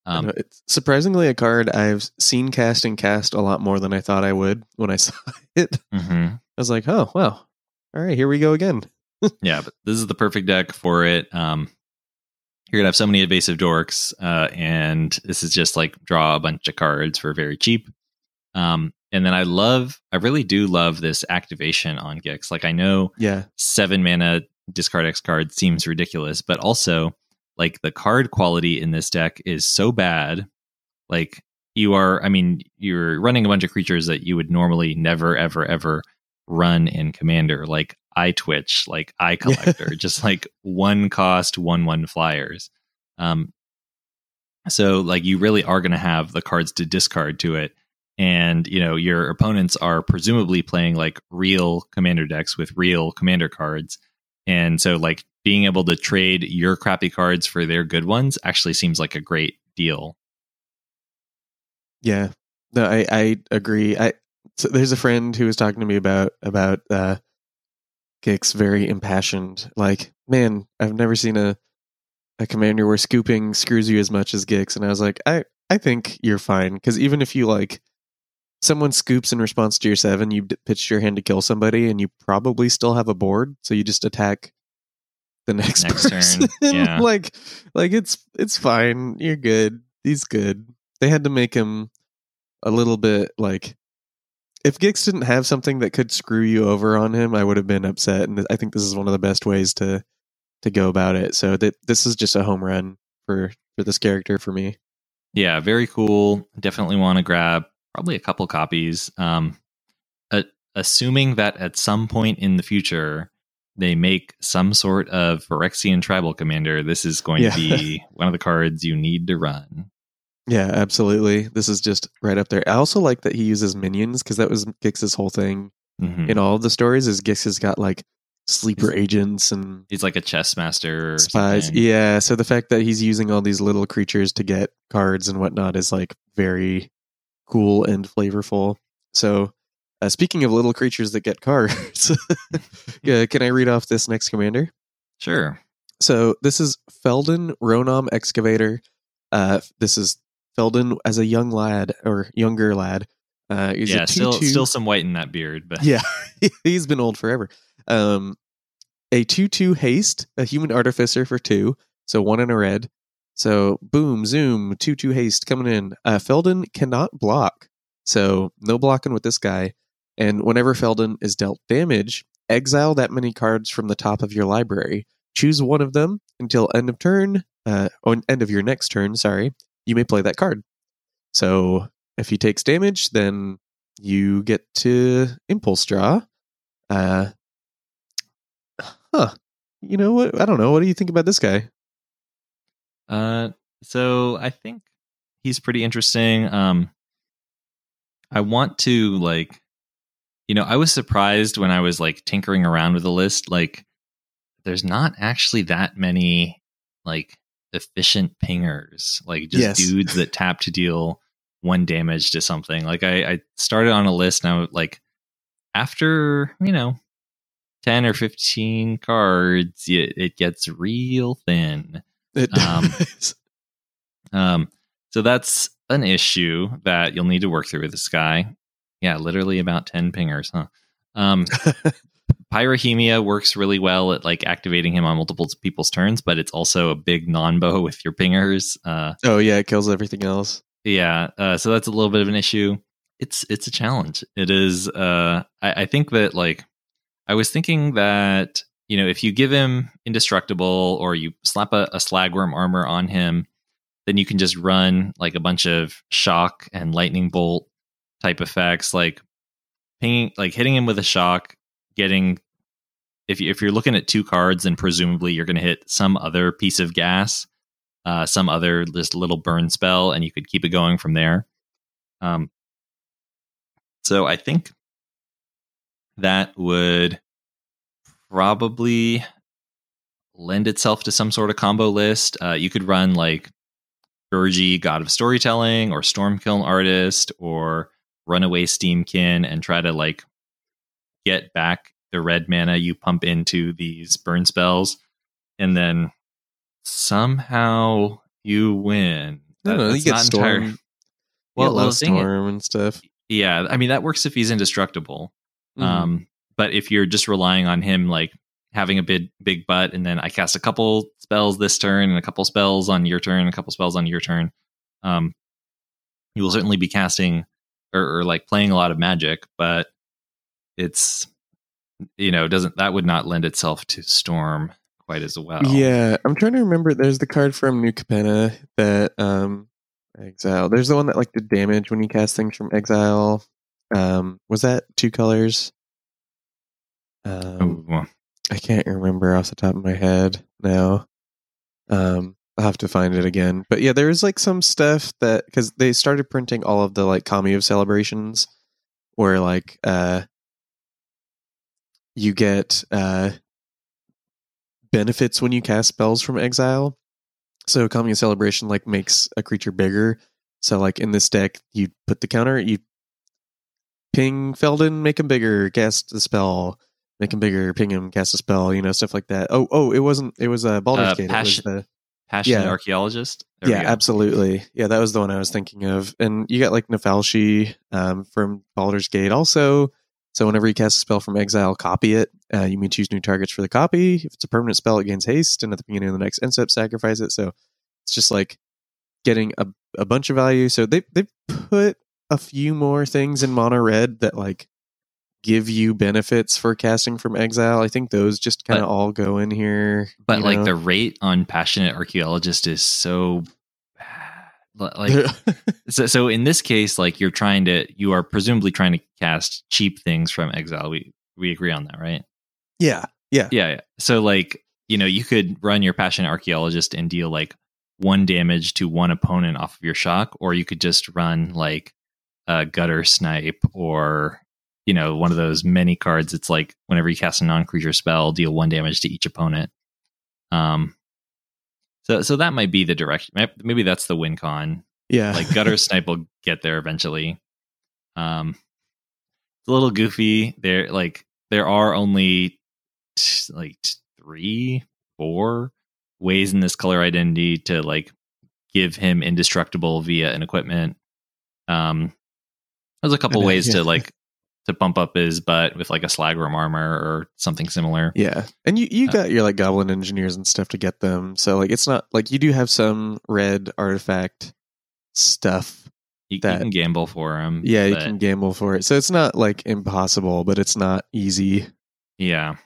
Um, it's surprisingly a card I've seen cast and cast a lot more than I thought I would when I saw it. I mhm. was like, oh wow, all right, here we go again. Yeah, but this is the perfect deck for it. Um, you're gonna have so many evasive dorks, uh, and this is just like draw a bunch of cards for very cheap. Um, and then I love, I really do love this activation on Gix. Like I know Yeah, seven mana discard X card seems ridiculous, but also like the card quality in this deck is so bad. Like you are, I mean, you're running a bunch of creatures that you would normally never, ever, ever run in Commander, like Eyetwitch, like Eye Collector, just like one cost, one one flyers. Um, so like you really are going to have the cards to discard to it and you know your opponents are presumably playing like real commander decks with real commander cards and so like being able to trade your crappy cards for their good ones actually seems like a great deal yeah. No, I I agree. I so there's a friend who was talking to me about about uh Gix very impassioned. Like, man, I've never seen a a commander where scooping screws you as much as Gix, and I was like, I I think you're fine because even if you like someone scoops in response to your seven, you d- pitched your hand to kill somebody, and you probably still have a board, so you just attack the next, Next turn, person. yeah. like like it's it's fine. You're good. He's good. They had to make him a little bit like if Gix didn't have something that could screw you over on him, I would have been upset. And I think this is one of the best ways to to go about it. So that this is just a home run for for this character for me. yeah very cool definitely want to grab probably a couple copies um a- assuming that at some point in the future they make some sort of Phyrexian tribal commander this is going Yeah. to be one of the cards you need to run Yeah, absolutely. This is just right up there. I also like that he uses minions because that was Gix's whole thing Mhm. in all of the stories. Is Gix has got like sleeper agents and he's like a chess master or spies. something. Yeah, so the fact that he's using all these little creatures to get cards and whatnot is like very cool and flavorful. So, uh, speaking of little creatures that get cards, yeah, can I read off this next commander? sure So this is Feldon Ronom Excavator. Uh, this is Feldon as a young lad or younger lad. Uh, yeah still still some white in that beard but yeah, he's been old forever. Um, a two-two haste, a human artificer for two, so one in a red. So boom, zoom, two-two haste coming in. Uh, Feldon cannot block, so no blocking with this guy. And whenever Feldon is dealt damage, exile that many cards from the top of your library. Choose one of them until end of turn, uh, end of your next turn. Sorry, you may play that card. So if he takes damage, then you get to impulse draw. Uh, huh. You know what? I don't know. What do you think about this guy? Uh, so I think he's pretty interesting. Um, I want to like, you know, I was surprised when I was like tinkering around with the list. Like, there's not actually that many like efficient pingers, like just Yes. dudes that tap to deal one damage to something. Like, I, I started on a list and I was like, after you know. 10 or 15 cards, it, it gets real thin. It Um, does. Um, so that's an issue that you'll need to work through with this guy. Yeah, literally about 10 pingers, huh? Um, Pyrohemia works really well at like activating him on multiple people's turns, but it's also a big non-bow with your pingers. Uh, oh yeah, it kills everything else. yeah, uh, so that's a little bit of an issue. It's it's a challenge. It is. Uh, I, I think that like I was thinking that you know if you give him indestructible or you slap a, a slagwurm armor on him, then you can just run like a bunch of shock and lightning bolt type effects, like pinging, like hitting him with a shock, getting. If you, if you're looking at two cards, then presumably you're going to hit some other piece of gas, uh, some other just little burn spell, and you could keep it going from there. Um, so I think that would probably lend itself to some sort of combo list. Uh, you could run like Birgi, God of Storytelling, or Stormkiln Artist, or runaway steam-kin and try to like get back the red mana you pump into these burn spells, and then somehow you win. No, no, you get storm. entire- you Well, get well, love the storm and stuff. yeah, I mean that works if he's indestructible. Mhm. Um, but if you're just relying on him like having a big big butt, and then I cast a couple spells this turn and a couple spells on your turn, a couple spells on your turn, um, you will certainly be casting or, or like playing a lot of magic, but it's you know doesn't that would not lend itself to storm quite as well. Yeah, I'm trying to remember. There's the card from New Capenna that um exile. There's the one that like did damage when you cast things from exile. Um, was that two colors? Um, Oh, I can't remember off the top of my head now. Um, I'll have to find it again. But yeah, there is like some stuff that because they started printing all of the like Kami of celebrations, where like uh, you get uh benefits when you cast spells from exile. So Kami of celebration like makes a creature bigger. So like in this deck, you put the counter, you ping Feldon, make him bigger, cast the spell, make him bigger, ping him, cast a spell, you know, stuff like that. Oh, oh, it wasn't. It was a uh, Baldur's Uh, Gate. passion- it was the passionate Yeah. archaeologist. There yeah, absolutely. Yeah, that was the one I was thinking of. And you got like Nalfeshnee um, from Baldur's Gate also. So whenever you cast a spell from exile, copy it. Uh, you may choose new targets for the copy. If it's a permanent spell, it gains haste, and at the beginning of the next end step, sacrifice it. So it's just like getting a, a bunch of value. So they they put a few more things in mono red that like give you benefits for casting from exile. I think those just kind of all go in here. but like know? the rate on passionate archaeologist is so bad. like so, so in this case like you're trying to you are presumably trying to cast cheap things from exile we we agree on that right yeah, yeah, yeah, yeah. so like you know you could run your passionate archaeologist and deal like one damage to one opponent off of your shock or you could just run like a guttersnipe or you know one of those many cards it's like whenever you cast a non-creature spell deal one damage to each opponent. Um so so that might be the direction maybe that's the win con. Yeah. like gutter snipe will get there eventually. Um it's a little goofy. There like there are only t- like t- three four ways in this color identity to like give him indestructible via an equipment. Um there's a couple ways yeah. to like to bump up his butt with like a slagwurm armor or something similar Yeah, and you you Uh, got your like goblin engineers and stuff to get them. So like it's not like you do have some red artifact stuff. you, you can gamble for him Yeah, you can gamble for it. So it's not like impossible, but it's not easy. And yeah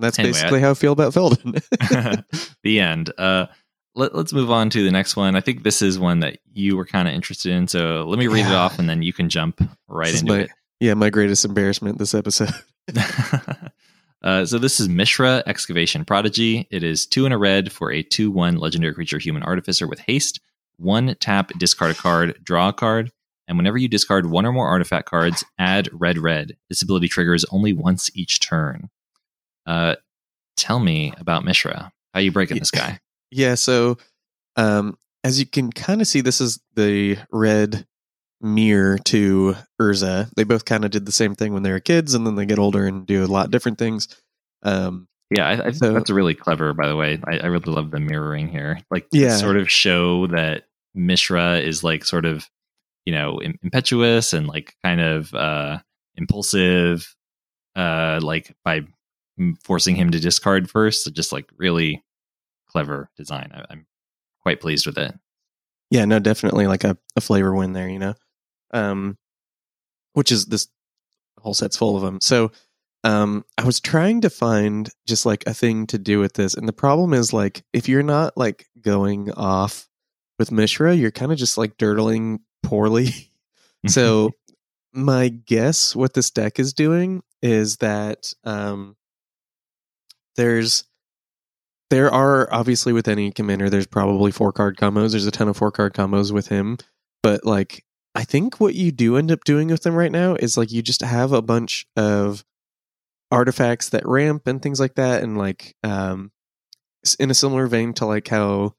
that's Anyway, basically how I feel about Feldon. the end. Uh, let, us move on to the next one. I think this is one that you were kind of interested in. So let me read it off and then you can jump right This into my- it. yeah, my greatest embarrassment this episode. uh, so this is Mishra Excavation Prodigy. It is two in a red for a 2 1 legendary creature human artificer with haste. One tap, discard a card, draw a card. And whenever you discard one or more artifact cards, add red red. This ability triggers only once each turn. Uh, tell me about Mishra. How you breaking this guy? Yeah, so um as you can kind of see this is the red mirror to Urza. They both kind of did the same thing when they were kids and then they get older and do a lot different things. Um Yeah, I, I So- that's really clever. By the way, I, I really love the mirroring here. Like, Yeah. sort of show that Mishra is like sort of, you know, im- impetuous and like kind of uh impulsive, uh, like by forcing him to discard first. So just like really clever design. I, I'm quite pleased with it. Yeah, no, definitely like a, a flavor win there, you know. Um which is this whole set's full of them. So um I was trying to find just like a thing to do with this and the problem is like if you're not like going off with Mishra, you're kind of just like durdling poorly. so my guess what this deck is doing is that um there's there are obviously with any commander there's probably four card combos there's a ton of four card combos with him but like i think what you do end up doing with them right now is like you just have a bunch of artifacts that ramp and things like that and like um in a similar vein to like how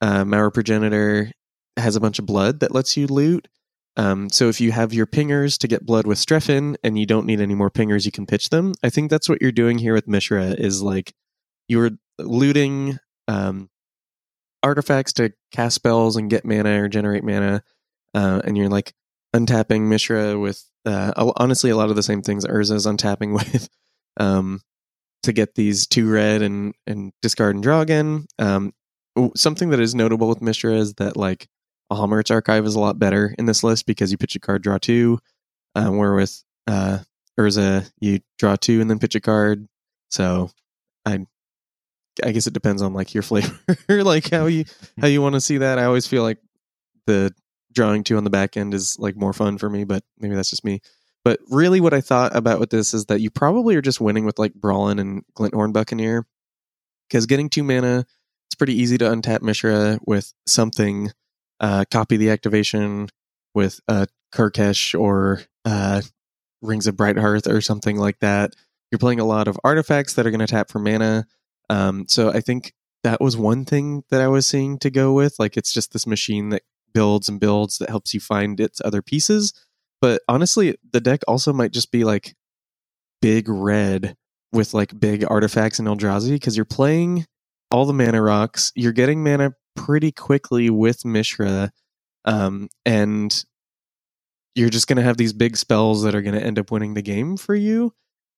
uh, Maurer Progenitor, has a bunch of blood that lets you loot. Um, so if you have your pingers to get blood with Strefan and you don't need any more pingers, you can pitch them. I think that's what you're doing here with Mishra is like you're looting um, artifacts to cast spells and get mana or generate mana, uh, and you're like untapping Mishra with uh, honestly a lot of the same things Urza's untapping with um, to get these two red and and discard and draw again. Um, something that is notable with Mishra is that like Alhammarret's archive is a lot better in this list because you pitch a card, draw two, um, where with uh, Urza you draw two and then pitch a card. So I I guess it depends on like your flavor, like how you how you want to see that. I always feel like the drawing two on the back end is like more fun for me, but maybe that's just me. But really, what I thought about with this is that you probably are just winning with like Brallin and Glint-Horn Buccaneer because getting two mana, it's pretty easy to untap Mishra with something, uh, copy the activation with uh, Kurkesh or uh, Rings of Brighthearth or something like that. You're playing a lot of artifacts that are going to tap for mana. Um, so I think that was one thing that I was seeing to go with. Like it's just this machine that builds and builds that helps you find its other pieces. But honestly, the deck also might just be like big red with like big artifacts in Eldrazi because you're playing all the mana rocks. You're getting mana pretty quickly with Mishra. Um, and you're just going to have these big spells that are going to end up winning the game for you.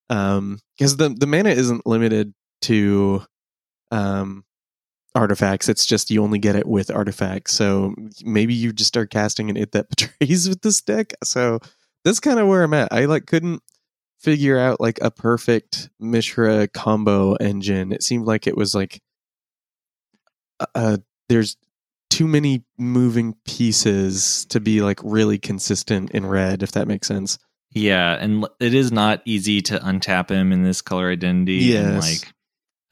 Um, because the, the mana isn't limited to, um, artifacts. It's just you only get it with artifacts. So maybe you just start casting an it that betrays with this deck. So that's kind of where I'm at. I like couldn't figure out like a perfect Mishra combo engine. It seemed like it was like uh, there's too many moving pieces to be like really consistent in red if that makes sense. Yeah, and it is not easy to untap him in this color identity. Yes. And like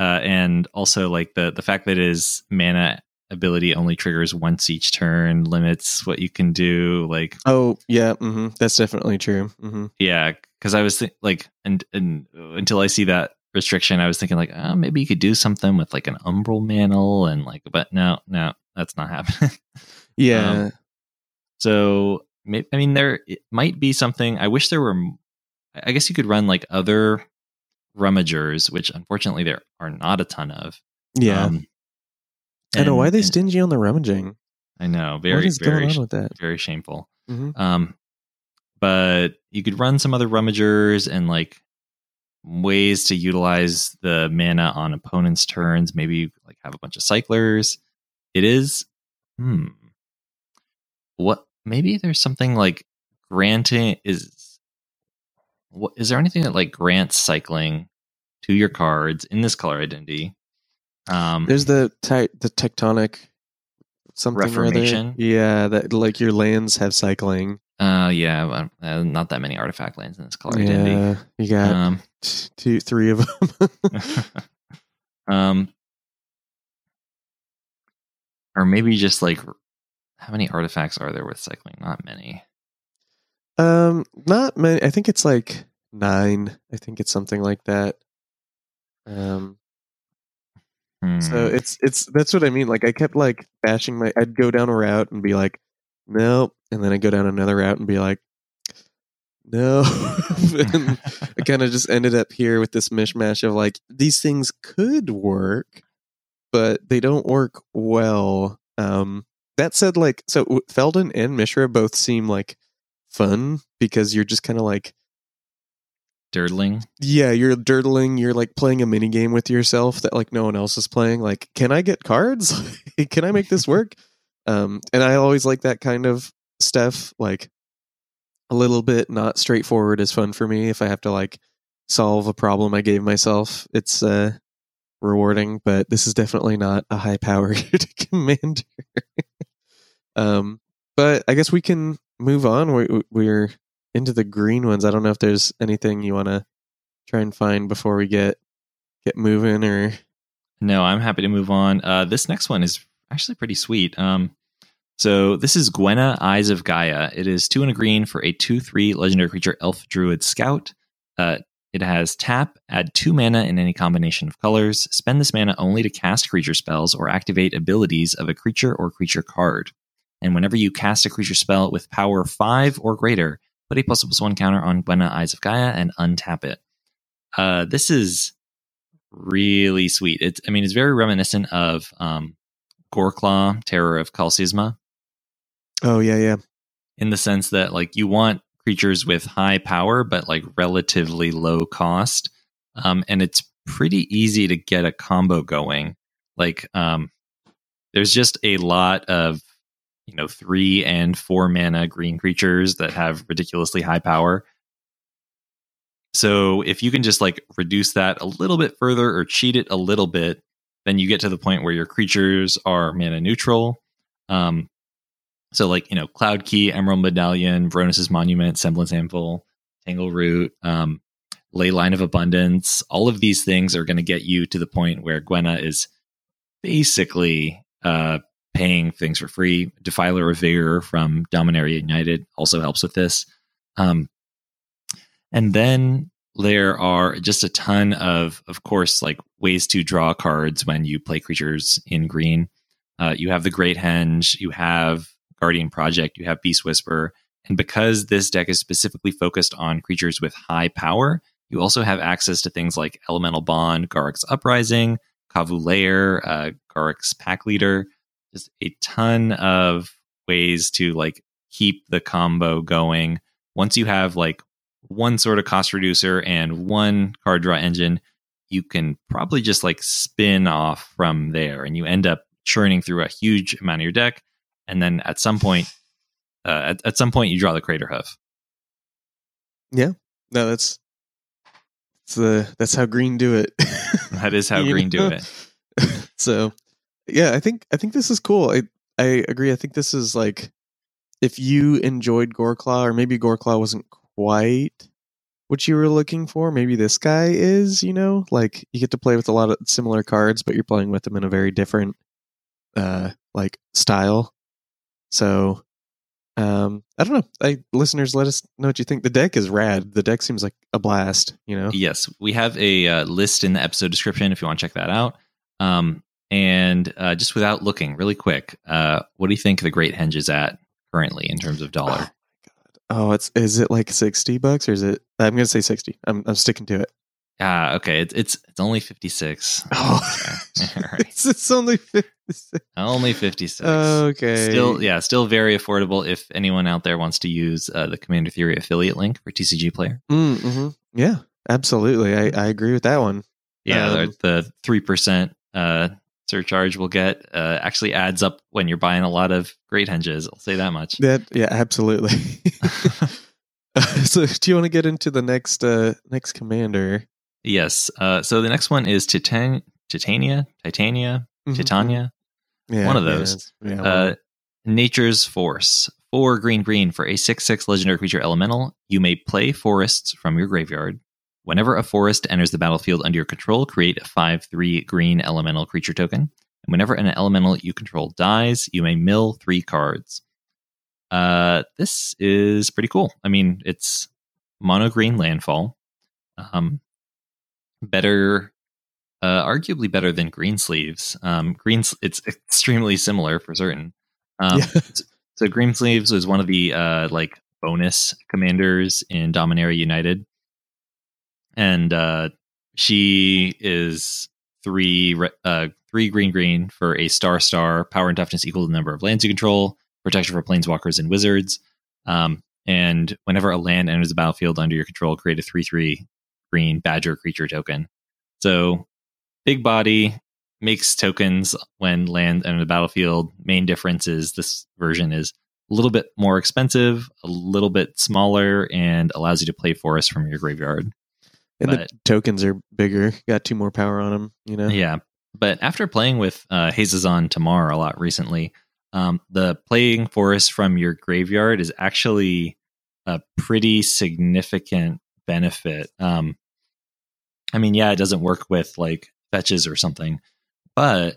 uh, and also like the the fact that his mana ability only triggers once each turn limits what you can do. Like, oh yeah, mm-hmm. that's definitely true. Mm-hmm. Yeah, because I was th- like, and, and until I see that restriction, I was thinking like, oh, maybe you could do something with like an umbral mantle and like, but no, no, that's not happening. yeah. Um, so I mean, there might be something. I wish there were. I guess you could run like other rummagers, which unfortunately there are not a ton of. Yeah. Um, I know why are they stingy on the rummaging. I know, very very going on with that? Very shameful. Mm-hmm. Um, but you could run some other rummagers and like ways to utilize the mana on opponents' turns. Maybe like have a bunch of cyclers. It is, hmm, what? Maybe there's something like granting is what, is there anything that like grants cycling to your cards in this color identity? Um, There's the te- the tectonic something reformation. Yeah, that like your lands have cycling. Uh, yeah, uh, not that many artifact lands in this color yeah, identity. You got um, two, three of them. um, or maybe just like how many artifacts are there with cycling? Not many. Um, not many. I think it's like nine. I think it's something like that. Um, hmm. so it's it's that's what I mean. Like I kept like bashing my. I'd go down a route and be like, no, and then I go down another route and be like, no. I kind of just ended up here with this mishmash of like these things could work, but they don't work well. Um, that said, like so, Feldon and Mishra both seem like fun because you're just kind of like durdling. Yeah, you're durdling. You're like playing a mini game with yourself that like no one else is playing. Like, can I get cards? can I make this work? um, and I always like that kind of stuff. Like a little bit not straightforward is fun for me. If I have to like solve a problem I gave myself, it's uh rewarding. But this is definitely not a high powered commander. um, but I guess we can move on. We, we're into the green ones. I don't know if there's anything you want to try and find before we get get moving or no i'm happy to move on uh, this next one is actually pretty sweet um, so this is Gwenna Eyes of Gaia. It is two and a green for a two three legendary creature elf druid scout. Uh, it has tap, add two mana in any combination of colors. Spend this mana only to cast creature spells or activate abilities of a creature or creature card And whenever you cast a creature spell with power five or greater, put a plus plus one counter on Gwenna Eyes of Gaia and untap it. Uh, this is really sweet. It's, I mean, it's very reminiscent of um, Goreclaw, Terror of Qal Sisma, Oh yeah, yeah. in the sense that like you want creatures with high power but like relatively low cost, um, and it's pretty easy to get a combo going. Like, um, there's just a lot of you know three and four mana green creatures that have ridiculously high power. So if you can just like reduce that a little bit further or cheat it a little bit, then you get to the point where your creatures are mana neutral. Um, so like you know, Cloud Key, Emerald Medallion, Rhonas's Monument, Semblance Anvil, Tangleroot, um, Leyline of Abundance. All of these things are going to get you to the point where Gwenna is basically uh, paying things for free. Defiler of Vigor from Dominaria United also helps with this. Um, and then there are just a ton of, of course, like ways to draw cards when you play creatures in green. Uh, you have the Great Henge, you have Guardian Project, you have Beast Whisper. And because this deck is specifically focused on creatures with high power, you also have access to things like Elemental Bond, Garruk's Uprising, Kavu Lair, uh, Garruk's Pack Leader. Just a ton of ways to like keep the combo going. Once you have like one sort of cost reducer and one card draw engine, you can probably just like spin off from there and you end up churning through a huge amount of your deck. And then at some point, uh, at, at some point, you draw the Crater Hoof. Yeah. No, that's that's the that's how green do it. That is how You green do it. so yeah i think i think this is cool i i agree i think this is like if you enjoyed goreclaw or maybe goreclaw wasn't quite what you were looking for maybe this guy is you know? Like you get to play with a lot of similar cards but you're playing with them in a very different uh like style. So um i don't know I, listeners let us know what you think. The deck is rad the deck seems like a blast you know? Yes, we have a uh, list in the episode description if you want to check that out. Um, and uh, just without looking, really quick, uh, what do you think the Great Henge is at currently in terms of dollar? oh it's is it like 60 bucks or is it i'm gonna say 60 i'm, I'm sticking to it Ah, okay, it's it's it's only fifty six. Oh, All right. it's, it's only 56. Only fifty six. Okay. Still, yeah, still very affordable. If anyone out there wants to use uh, the Commander Theory affiliate link for TCG Player, Mm, mhm. Yeah, absolutely. I, I agree with that one. yeah, Um, the three percent uh, surcharge we'll get uh, actually adds up when you're buying a lot of Great Henges. I'll say that much. That yeah, absolutely. so, do you want to get into the next uh next commander? Yes. Uh, so the next one is Titan- Titania, Titania, Mhm. Titania. Yeah, one of those. Yeah, one Uh, Nature's Force. Four green green for a 6 6 legendary creature elemental. You may play forests from your graveyard. Whenever a forest enters the battlefield under your control, create a 5 3 green elemental creature token. And whenever an elemental you control dies, you may mill three cards. Uh, this is pretty cool. I mean, it's mono green landfall. Um, better, uh, arguably better than greensleeves. Um, green, it's extremely similar for certain. Um, Yeah. so greensleeves was one of the uh, like bonus commanders in Dominaria United, and uh, she is three re- uh, three green green for a star star power and toughness equal to the number of lands you control, protection for planeswalkers and wizards. Um, and whenever a land enters the battlefield under your control, create a three three green badger creature token. So big body makes tokens when land enter the battlefield. Main difference is this version is a little bit more expensive, a little bit smaller, and allows you to play forest from your graveyard. And but- the tokens are bigger. Got two more power on them. You know. Yeah. But after playing with uh, Hazezon Tamar a lot recently, um, the playing forest from your graveyard is actually a pretty significant benefit. Um, I mean, yeah, it doesn't work with like fetches or something, but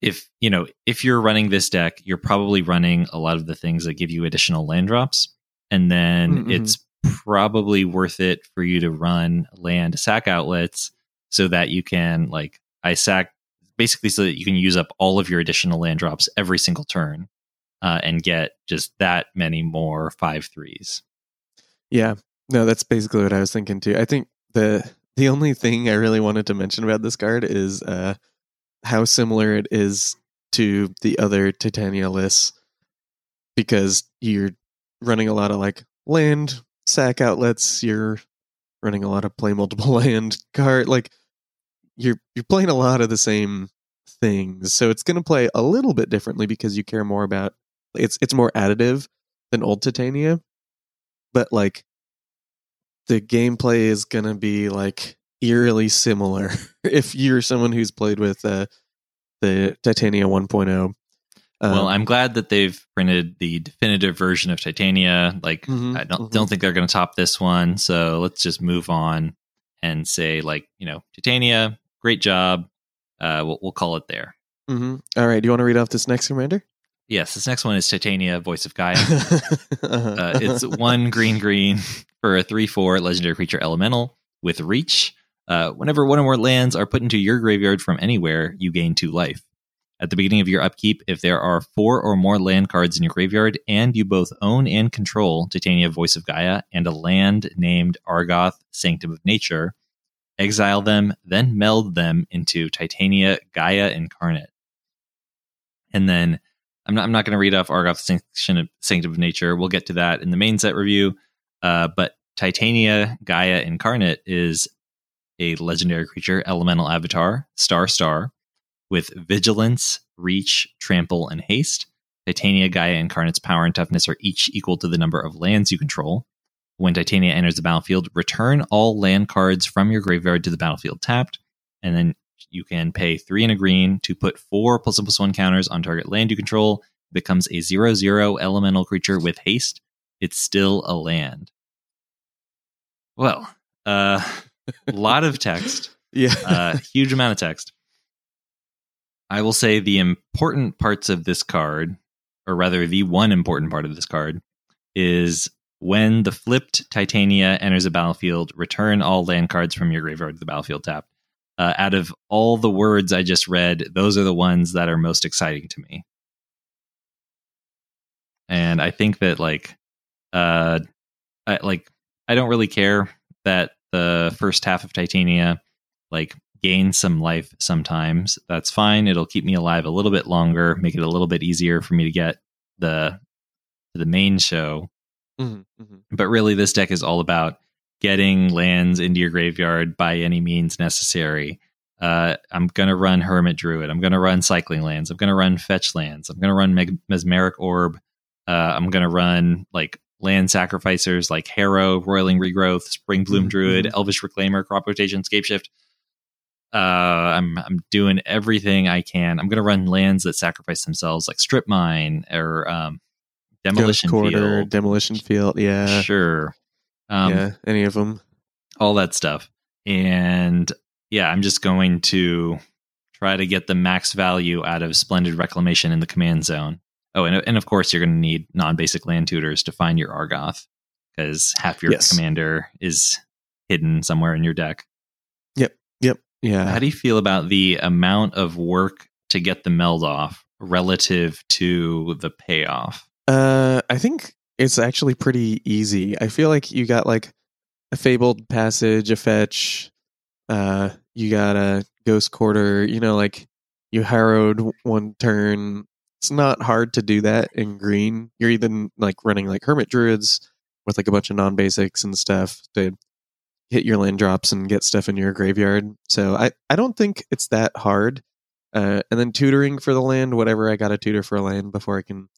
if you know if you're running this deck, you're probably running a lot of the things that give you additional land drops, and then Mhm. it's probably worth it for you to run land sack outlets so that you can like I sack basically so that you can use up all of your additional land drops every single turn. uh, and get just that many more five threes. Yeah, no, that's basically what I was thinking too. I think the the only thing I really wanted to mention about this card is uh, how similar it is to the other Titania lists because you're running a lot of like land sack outlets. You're running a lot of play multiple land card. Like you're you're playing a lot of the same things, so it's going to play a little bit differently because you care more about it's it's more additive than old Titania, but like the gameplay is going to be like eerily similar if you're someone who's played with uh, the Titania 1.0. Um, well, I'm glad that they've printed the definitive version of Titania. Like, Mhm, I don't mhm. don't think they're going to top this one. So let's just move on and say, like, you know, Titania, great job. Uh, we'll, we'll call it there. mhm. All right, do you want to read off this next commander? Yes, this next one is Titania, Voice of Gaia. uh Uh, it's one green green for a three four legendary creature elemental with reach. Uh, whenever one or more lands are put into your graveyard from anywhere, you gain two life. At the beginning of your upkeep, if there are four or more land cards in your graveyard and you both own and control Titania Voice of Gaia and a land named Argoth Sanctum of Nature, exile them, then meld them into Titania Gaia Incarnate. And then I'm not, I'm not going to read off Argoth Sanctum of Nature. We'll get to that in the main set review. Uh, but Titania Gaia Incarnate is a legendary creature, elemental avatar, star star, with vigilance, reach, trample, and haste. Titania Gaia Incarnate's power and toughness are each equal to the number of lands you control. When Titania enters the battlefield, return all land cards from your graveyard to the battlefield tapped, and then you can pay three and a green to put four plus one plus one counters on target land you control. It becomes a zero zero elemental creature with haste. It's still a land. Well, uh, a lot of text, yeah. uh, huge amount of text. I will say the important parts of this card, or rather, the one important part of this card, is when the flipped Titania enters a battlefield, return all land cards from your graveyard to the battlefield tapped. Uh, out of all the words I just read, those are the ones that are most exciting to me. And I think that like, uh, I, like I don't really care that the first half of Titania like gain some life sometimes. That's fine. It'll keep me alive a little bit longer, make it a little bit easier for me to get the the main show. Mhm, mhm. But really this deck is all about getting lands into your graveyard by any means necessary. Uh, I'm gonna run Hermit Druid. I'm gonna run Cycling Lands. I'm gonna run Fetch Lands. I'm gonna run Meg- Mesmeric Orb. Uh, I'm gonna run like land sacrificers like Harrow, Roiling Regrowth, Spring Bloom Mhm, Druid, mhm. Elvish Reclaimer, Crop Rotation, Scapeshift. Uh, I'm I'm doing everything I can. I'm gonna run lands that sacrifice themselves, like Strip Mine or um, Demolition Quarter, Field. Demolition Field. Yeah. sure. Um, yeah. Any of them. all that stuff. And yeah, I'm just going to try to get the max value out of Splendid Reclamation in the command zone. Oh, and, and of course, you're going to need non basic land tutors to find your Argoth because half your Yes. commander is hidden somewhere in your deck. Yeah. How do you feel about the amount of work to get the meld off relative to the payoff? Uh, I think it's actually pretty easy. I feel like you got like a fabled passage, a fetch. Uh, you got a ghost quarter. You know, like you harrowed one turn. It's not hard to do that in green. You're even like running like hermit druids with like a bunch of non basics and stuff to hit your land drops and get stuff in your graveyard. So I I don't think it's that hard. Uh, and then tutoring for the land, whatever I got to tutor for a land before I can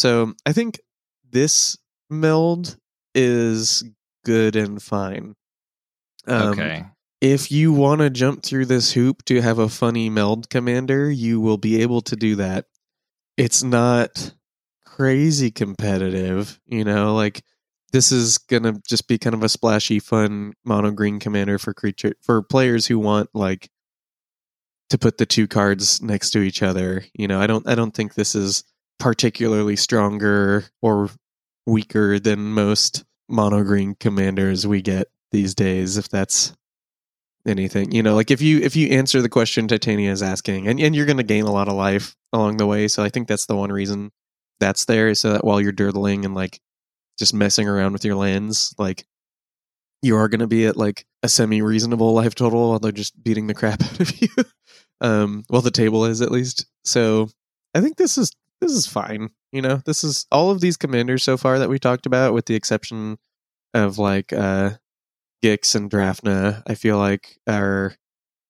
so I think this meld is good and fine. Um, okay. If you want to jump through this hoop to have a funny meld commander, you will be able to do that. It's not crazy competitive, you know, like this is to just be kind of a splashy fun mono green commander for creature for players who want like to put the two cards next to each other. You know, I don't I don't think this is particularly stronger or weaker than most mono green commanders we get these days if that's anything you know like if you if you answer the question titania is asking and, and you're to gain a lot of life along the way so i think that's the one reason that's there so that while you're durdling and like just messing around with your lands, like you are going to be at like a semi reasonable life total they're just beating the crap out of you. um, well, the table is at least. So I think this is this is fine. You know, this is all of these commanders so far that we talked about, with the exception of like uh Gix and Drafna. I feel like are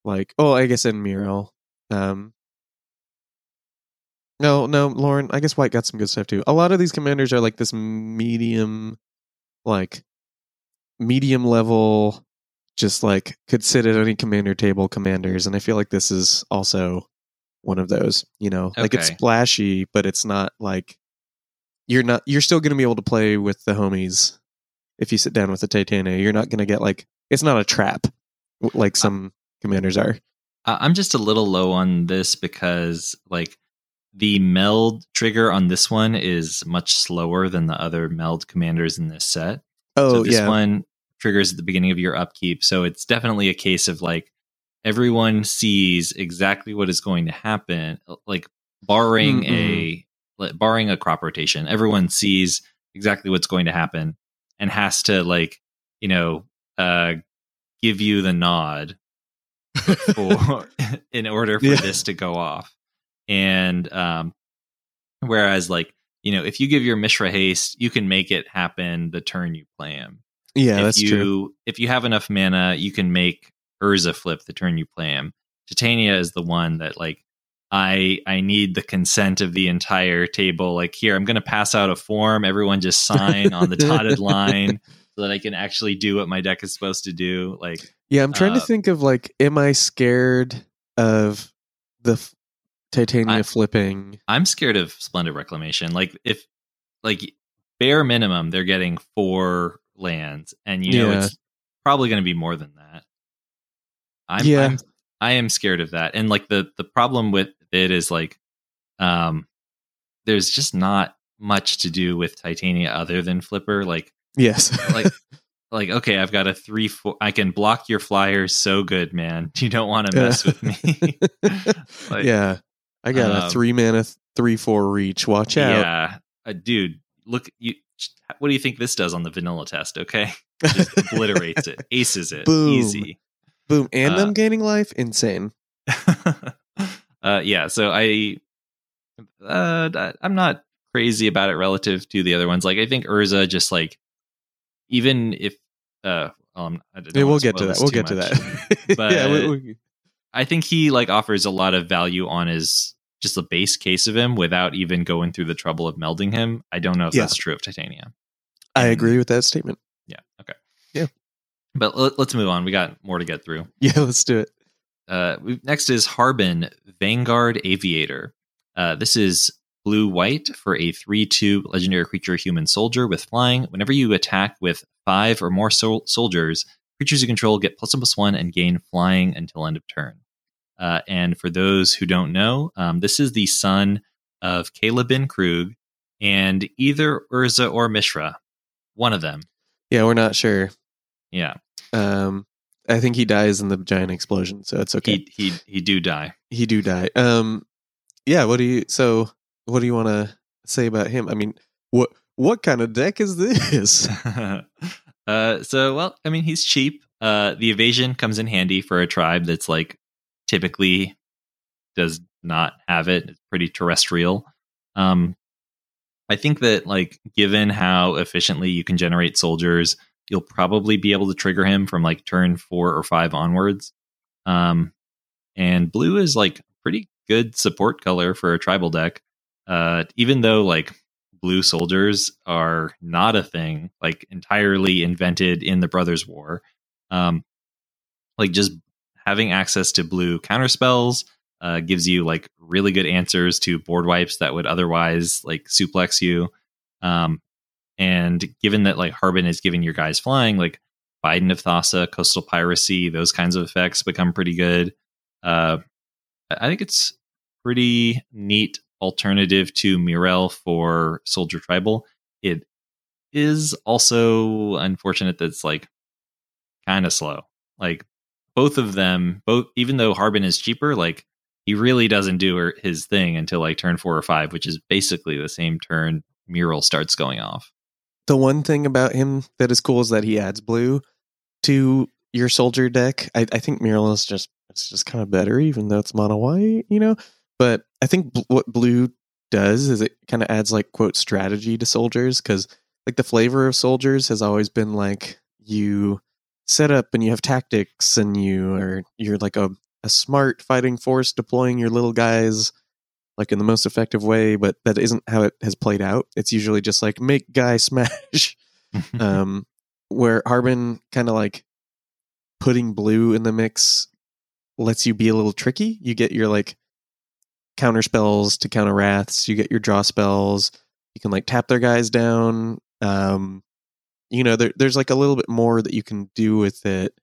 like oh, I guess in Mirel. Um, no, no, Loran. I guess White got some good stuff too. A lot of these commanders are like this medium, like medium level, just like could sit at any commander table commanders, and I feel like this is also one of those. You know, like it's splashy, but it's not like you're not. You're still going to be able to play with the homies if you sit down with the Titania. You're not going to get like it's not a trap like some commanders are. Uh, I'm just a little low on this because like the meld trigger on this one is much slower than the other meld commanders in this set. Oh so this yeah, one triggers at the beginning of your upkeep. So it's definitely a case of like everyone sees exactly what is going to happen. Like barring a like, barring a crop rotation, everyone sees exactly what's going to happen and has to like you know uh give you the nod for in order for Yeah. this to go off. And um whereas like you know if you give your Mishra haste, you can make it happen the turn you play him yeah, if that's you true. if you have enough mana, you can make Urza flip the turn you play him. Titania is the one that like I I need the consent of the entire table. Like here, I'm going to pass out a form. Everyone just sign on the dotted line so that I can actually do what my deck is supposed to do. Like Yeah, I'm trying to Uh, think of like, am I scared of the Titania I- flipping? I'm scared of Splendid Reclamation. Like if like bare minimum, they're getting four lands, and you know it's probably going to be more than that. I'm, Yeah. I'm I am scared of that, and like the the problem with it is like, um, there's just not much to do with Titania other than Flipper. Like Yes, like like okay, I've got a three four. I can block your flyers so good, man. You don't want to mess with me. Like, yeah, I got a um, three mana, th- three four reach. Watch out! Yeah, uh, dude. Look, you. What do you think this does on the vanilla test? Okay, just obliterates it, aces it, Boom. easy. Boom, and Uh, them gaining life, insane. uh, yeah, so I, uh, I'm not crazy about it relative to the other ones. Like, I think Urza just like, even if, uh, um, I don't Yeah, we'll get to that. We'll get to that. But- yeah, we, we, I think he like offers a lot of value on his just the base case of him without even going through the trouble of melding him. I don't know if Yeah. that's true of Titania. I agree with that statement. Yeah. Okay. Yeah. But let, us move on. We got more to get through. Yeah, let's do it. Uh, we, next is Harbin Vanguard Aviator. Uh, this is blue white for a 3 2 legendary creature human soldier with flying. Whenever you attack with five or more sol- soldiers, creatures you control get plus one plus one and gain flying until end of turn. Uh, and for those who don't know, um, this is the son of Kayla bin Kroog and either Urza or Mishra. One of them. Yeah, we're not sure. Yeah. Um, I think he dies in the giant explosion, so it's okay. He, he, he do die. he do die. Um, yeah. What do you? So, what do you want to say about him? I mean, what what kind of deck is this? uh, so, well, I mean, he's cheap. Uh, the evasion comes in handy for a tribe that's like typically does not have it. It's pretty terrestrial. Um, I think that like given how efficiently you can generate soldiers, you'll probably be able to trigger him from like turn four or five onwards. Um, and blue is like pretty good support color for a tribal deck. Uh, even though like blue soldiers are not a thing, like entirely invented in the Brothers War. Um, like just having access to blue counterspells uh, gives you like really good answers to board wipes that would otherwise like suplex you. Um, and given that like Harbin is giving your guys flying, like Bident of Thassa, coastal piracy, those kinds of effects become pretty good. Uh, I think it's pretty neat alternative to Mirel for Soldier Tribal. It is also unfortunate that it's like kind of slow. Like both of them, both even though Harbin is cheaper, like he really doesn't do er, his thing until like turn four or five, which is basically the same turn Mirel starts going off. The one thing about him that is cool is that he adds blue to your soldier deck. I, I think Mirel is just it's just kind of better, even though it's mono white, you know. But I think bl- what blue does is it kind of adds like quote strategy to soldiers because like the flavor of soldiers has always been like you set up and you have tactics and you are you're like a, a smart fighting force deploying your little guys like in the most effective way but that isn't how it has played out. It's usually just like make guy smash. Um where harbin kind of like putting blue in the mix lets you be a little tricky. You get your like counter spells to counter wraths. You get your draw spells. You can like tap their guys down. Um you know there, there's like a little bit more that you can do with it.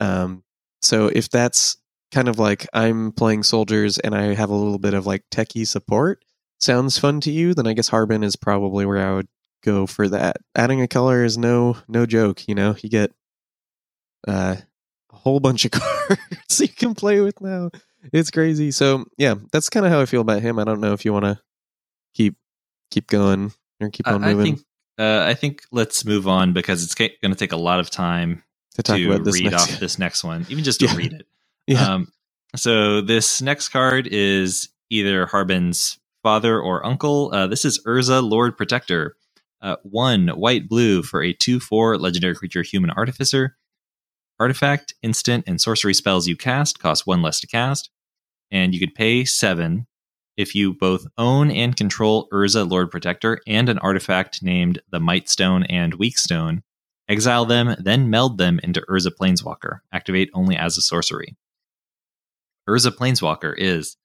Um so if that's kind of like i'm playing soldiers and i have a little bit of like techie support sounds fun to you then i guess harbin is probably where i would go for that. Adding a color is no no joke you know? You get uh a whole bunch of cards you can play with now it's crazy so yeah that's kind of how i feel about him i don't know if you want to keep keep going or keep I, on I moving think uh, I think let's move on because it's going to take a lot of time to talk to about this read off this next one, even just to Yeah. read it. yeah Um, so this next card is either Harbin's father or uncle. Uh, this is Urza, Lord Protector. Uh, one white blue for a 2 4 legendary creature human artificer. Artifact, instant, and sorcery spells you cast cost one less to cast. And you could pay seven if you both own and control Urza, Lord Protector, and an artifact named the Mightstone and Weakstone. Exile them, then meld them into Urza Planeswalker. Activate only as a sorcery. Urza Planeswalker is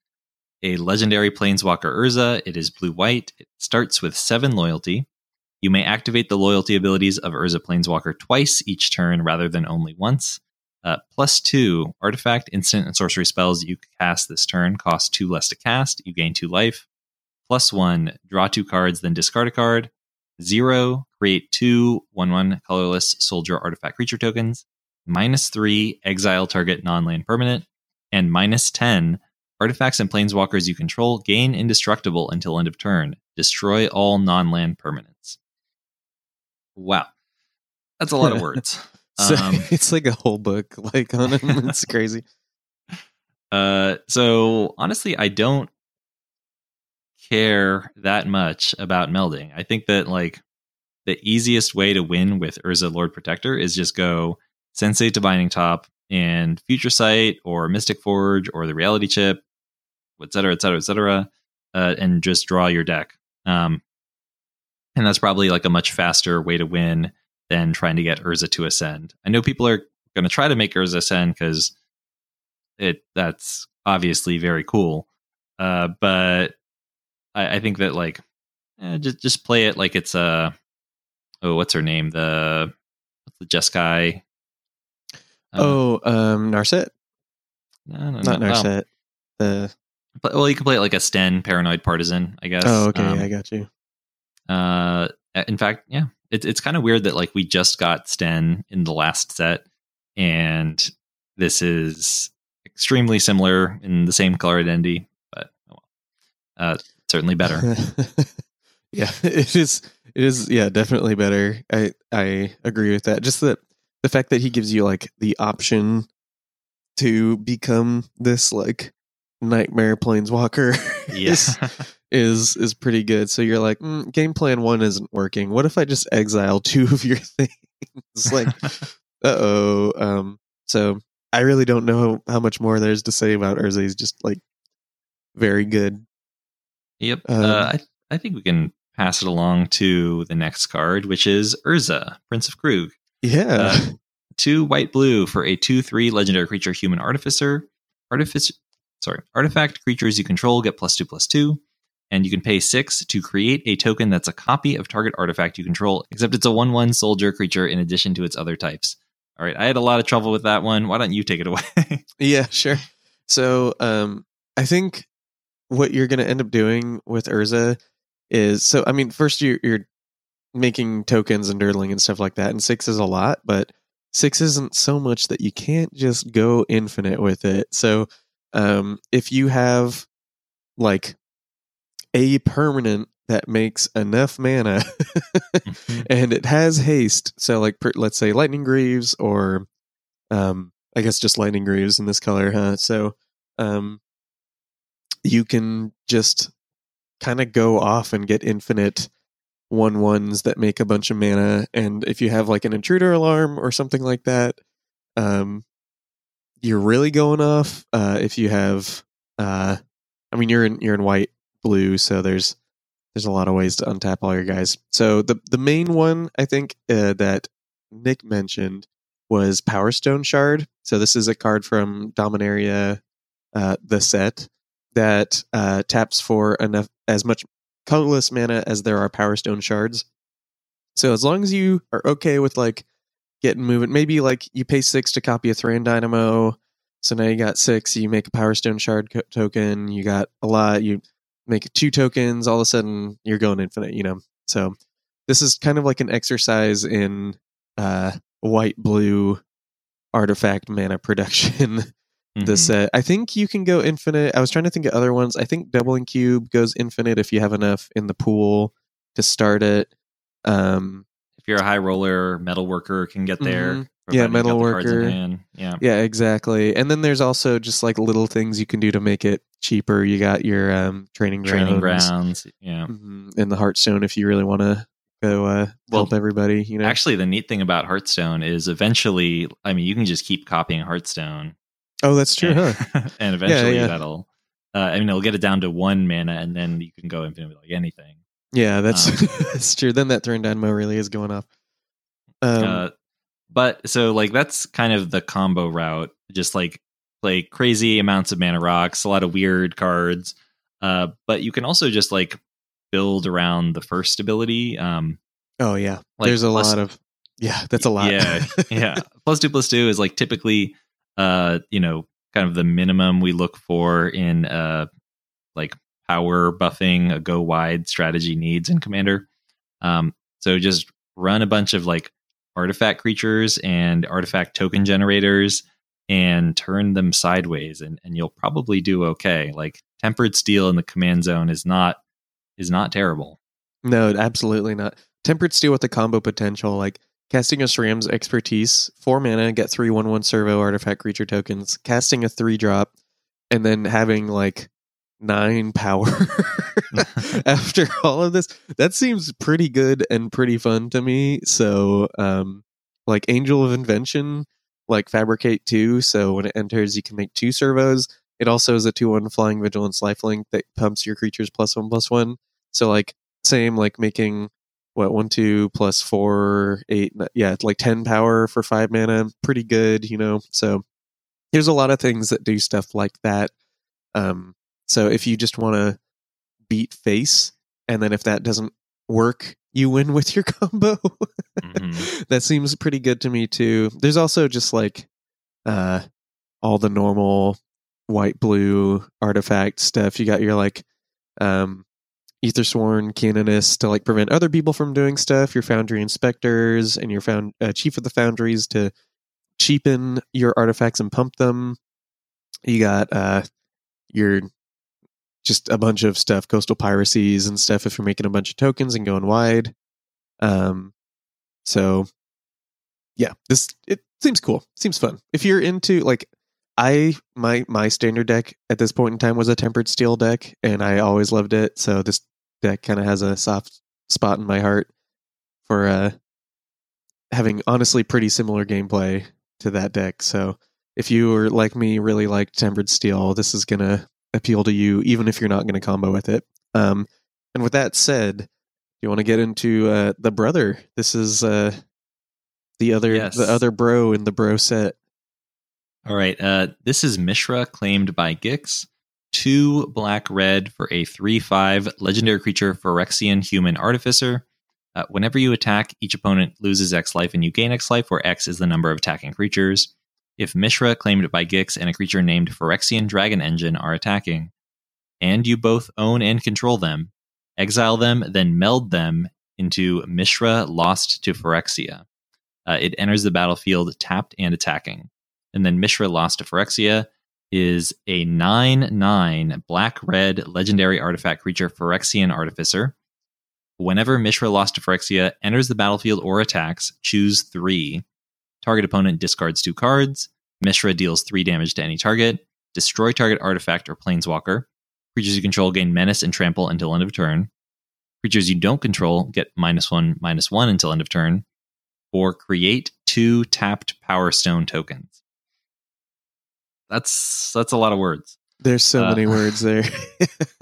a legendary Planeswalker Urza. It is blue white. It starts with seven loyalty. You may activate the loyalty abilities of Urza Planeswalker twice each turn rather than only once. Uh, plus two artifact, instant, and sorcery spells you cast this turn cost two less to cast. You gain two life. Plus one, draw two cards, then discard a card. Zero, create two 1 1 colorless soldier artifact creature tokens. Minus three, exile target non land permanent. And minus 10, artifacts and planeswalkers you control gain indestructible until end of turn. Destroy all non land permanents. Wow. That's a lot of words. So Um, it's like a whole book, like on him. It's crazy. Uh, so honestly, I don't care that much about melding. I think that like the easiest way to win with Urza Lord Protector is just go Sensei's Divining Top and Future Sight or Mystic Forge or the Reality Chip, et cetera, et cetera, et cetera, uh, and just draw your deck. Um, and that's probably like a much faster way to win than trying to get Urza to ascend. I know people are going to try to make Urza ascend because it that's obviously very cool. Uh, but I, I think that like eh, just just play it like it's a oh what's her name the what's the Jeskai Uh, oh, um, Narset, no, no, not no, Narset. The but- well you can play it like a Stenn paranoid partisan I guess. oh, okay, Um, I got you. Uh, in fact, yeah, it's it's kind of weird that like we just got Stenn in the last set, and this is extremely similar in the same color identity, but oh uh, certainly better. yeah, it is. It is. Yeah, definitely better. I I agree with that. Just that the fact that he gives you like the option to become this like nightmare planeswalker is is is pretty good. So you're like, mm, game plan one isn't working. What if I just exile two of your things? like, uh oh. Um. So I really don't know how much more there's to say about Urza. He's just like very good. Yep. Um, uh, I I think we can pass it along to the next card, which is Urza, Prince of Kroog. Yeah. Uh, two white blue for a two three legendary creature human artificer. Artificer sorry. Artifact creatures you control get plus two plus two. And you can pay six to create a token that's a copy of target artifact you control, except it's a one one soldier creature in addition to its other types. All right, I had a lot of trouble with that one. Why don't you take it away? Yeah, sure. So, um, I think what you're going to end up doing with Urza is so. I mean, first you're, you're making tokens and durdling and stuff like that, and six is a lot, but six isn't so much that you can't just go infinite with it. So, um, if you have like a permanent that makes enough mana and it has haste, so like per, let's say lightning greaves or um, I guess just lightning greaves in this color, huh? So um, you can just kind of go off and get infinite one ones that make a bunch of mana and if you have like an intruder alarm or something like that um you're really going off uh if you have uh i mean you're in you're in white blue so there's there's a lot of ways to untap all your guys so the the main one i think uh, that nick mentioned was power stone shard so this is a card from dominaria uh the set that uh taps for enough as much colorless mana as there are power stone shards so as long as you are okay with like getting moving maybe like you pay six to copy a Thran Dynamo. So now you got six. You make a Power Stone Shard co- token. You got a lot. You make two tokens. All of a sudden, you're going infinite. You know. So this is kind of like an exercise in uh, white blue artifact mana production. the Mhm. set. I think you can go infinite. I was trying to think of other ones. I think doubling cube goes infinite if you have enough in the pool to start it. Um, If you're a high roller, metal worker can get there. Mhm. Yeah, providing you got metal the cards in worker. Yeah. Yeah, exactly. And then there's also just like little things you can do to make it cheaper. You got your um, training grounds, Training grounds. Yeah. Mhm. and the Heartstone if you really want to go uh, Well, help everybody. You know, Actually, the neat thing about Heartstone is eventually, I mean, you can just keep copying Heartstone. oh, that's true, and, huh? and eventually yeah. that'll, uh, I mean, it'll get it down to one mana and then you can go infinite with like anything. Yeah, that's Um, that's true. Then that Thran Dynamo really is going off. Um, uh, but so like that's kind of the combo route. Just like play crazy amounts of mana rocks, a lot of weird cards. Uh, but you can also just like build around the first ability. Um, oh yeah, like, there's a plus- lot of yeah. That's a lot. Yeah, yeah. Plus two plus two is like typically, uh, you know, kind of the minimum we look for in uh, like power buffing a go wide strategy needs in Commander. Um, so just run a bunch of like artifact creatures and artifact token generators and turn them sideways and, and you'll probably do okay. Like tempered steel in the command zone is not is not terrible. No, absolutely not. Tempered Steel with the combo potential, like casting a Sram's expertise, four mana, get three one one servo artifact creature tokens, casting a three drop, and then having like nine power after all of this. That seems pretty good and pretty fun to me. So um like Angel of Invention, like Fabricate two, so when it enters you can make two servos. It also is a two one flying vigilance lifelink that pumps your creatures plus one plus one. So like same like making what one two plus four eight yeah like ten power for five mana pretty good you know so there's a lot of things that do stuff like that um so if you just want to beat face and then if that doesn't work you win with your combo Mhm. that seems pretty good to me too there's also just like uh all the normal white blue artifact stuff you got your like um Aethersworn Canonist to like prevent other people from doing stuff. Your Foundry Inspectors and your found uh, Chief of the Foundries to cheapen your artifacts and pump them. You got uh your just a bunch of stuff, coastal piracies and stuff. If you're making a bunch of tokens and going wide, um, so yeah, this it seems cool. Seems fun. If you're into like I my my standard deck at this point in time was a tempered steel deck, and I always loved it. So this deck kind of has a soft spot in my heart for uh having honestly pretty similar gameplay to that deck. So if you are like me, really like tempered steel, this is gonna appeal to you, even if you're not gonna combo with it. Um, and with that said, you want to get into uh, the brother? This is uh the other Yes. the other bro in the bro set. All right. Uh, this is Mishra claimed by Gix. Two black red for a 3 5 legendary creature Phyrexian human artificer. Uh, whenever you attack, each opponent loses X life and you gain X life, where X is the number of attacking creatures. If Mishra claimed by Gix and a creature named Phyrexian Dragon Engine are attacking, and you both own and control them, exile them, then meld them into Mishra Lost to Phyrexia. Uh, it enters the battlefield tapped and attacking and then Mishra lost to Phyrexia. is a 9 9 black red legendary artifact creature, Phyrexian Artificer. Whenever Mishra Lost to Phyrexia enters the battlefield or attacks, choose three. Target opponent discards two cards. Mishra deals three damage to any target. Destroy target artifact or planeswalker. Creatures you control gain menace and trample until end of turn. Creatures you don't control get minus one, minus one until end of turn. Or create two tapped Power Stone tokens. That's that's a lot of words. There's so Uh, many words there.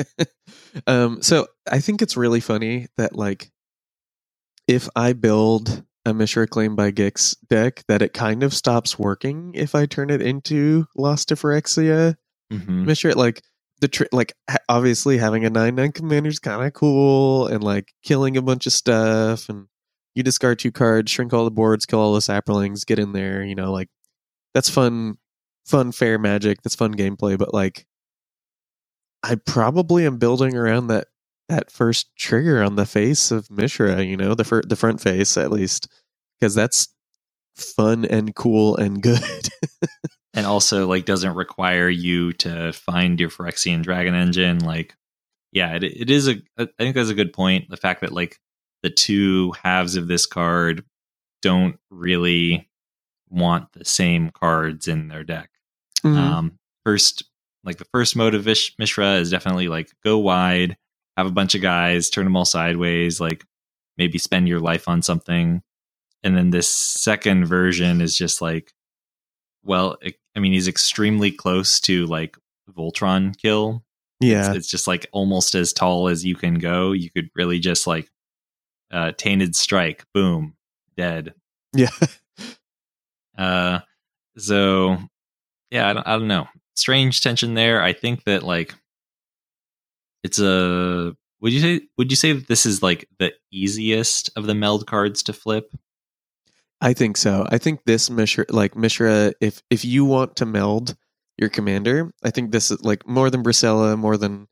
um, so I think it's really funny that like if I build a Mishra Claim by Gix deck, that it kind of stops working if I turn it into Lost to Phyrexia. Mhm. Mishra like the tr- like obviously having a nine nine commander is kind of cool and like killing a bunch of stuff and you discard two cards, shrink all the boards, kill all the saplings, get in there, you know, like that's fun fun fair magic, that's fun gameplay, but like I probably am building around that that first trigger on the face of Mishra, you know, the fir- the front face at least because that's fun and cool and good. and also like doesn't require you to find your Phyrexian Dragon engine. Like, yeah, it, it is a. I think that's a good point. The fact that like the two halves of this card don't really want the same cards in their deck. Mhm. Um, first, like the first mode of Vish- Mishra is definitely like go wide, have a bunch of guys, turn them all sideways, like maybe spend your life on something. And then this second version is just like, well, it, I mean, he's extremely close to like Voltron kill. yeah. It's, it's just like almost as tall as you can go. You could really just like uh, tainted strike, boom, dead. Yeah. Uh, so yeah, I don't, I don't know. Strange tension there. I think that like it's a. Would you say? Would you say that this is like the easiest of the meld cards to flip? I think so. I think this Mishra, like Mishra, if if you want to meld your commander, I think this is like more than Brisela, more than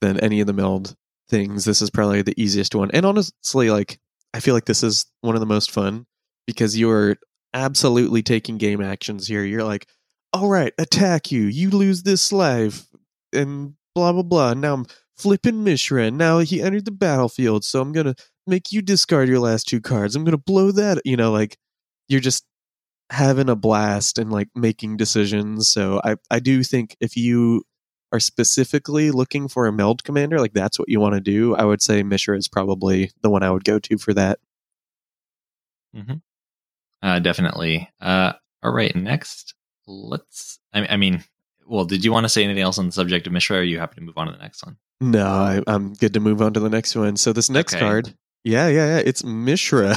than any of the meld things. This is probably the easiest one. And honestly, like I feel like this is one of the most fun because you are absolutely taking game actions here. You're like, all right, attack you. You lose this life, and blah blah blah. Now I'm flipping Mishra. Now he entered the battlefield, so I'm gonna make you discard your last two cards. I'm gonna blow that. You know, like you're just having a blast and like making decisions. So I I do think if you are specifically looking for a meld commander, like that's what you want to do, I would say Mishra is probably the one I would go to for that. Uh, definitely. Uh, all right, next, let's. I, I mean, well, did you want to say anything else on the subject of Mishra? Or are you happy to move on to the next one? No, I, I'm good to move on to the next one. So this next Okay. card, yeah, yeah, yeah, it's Mishra,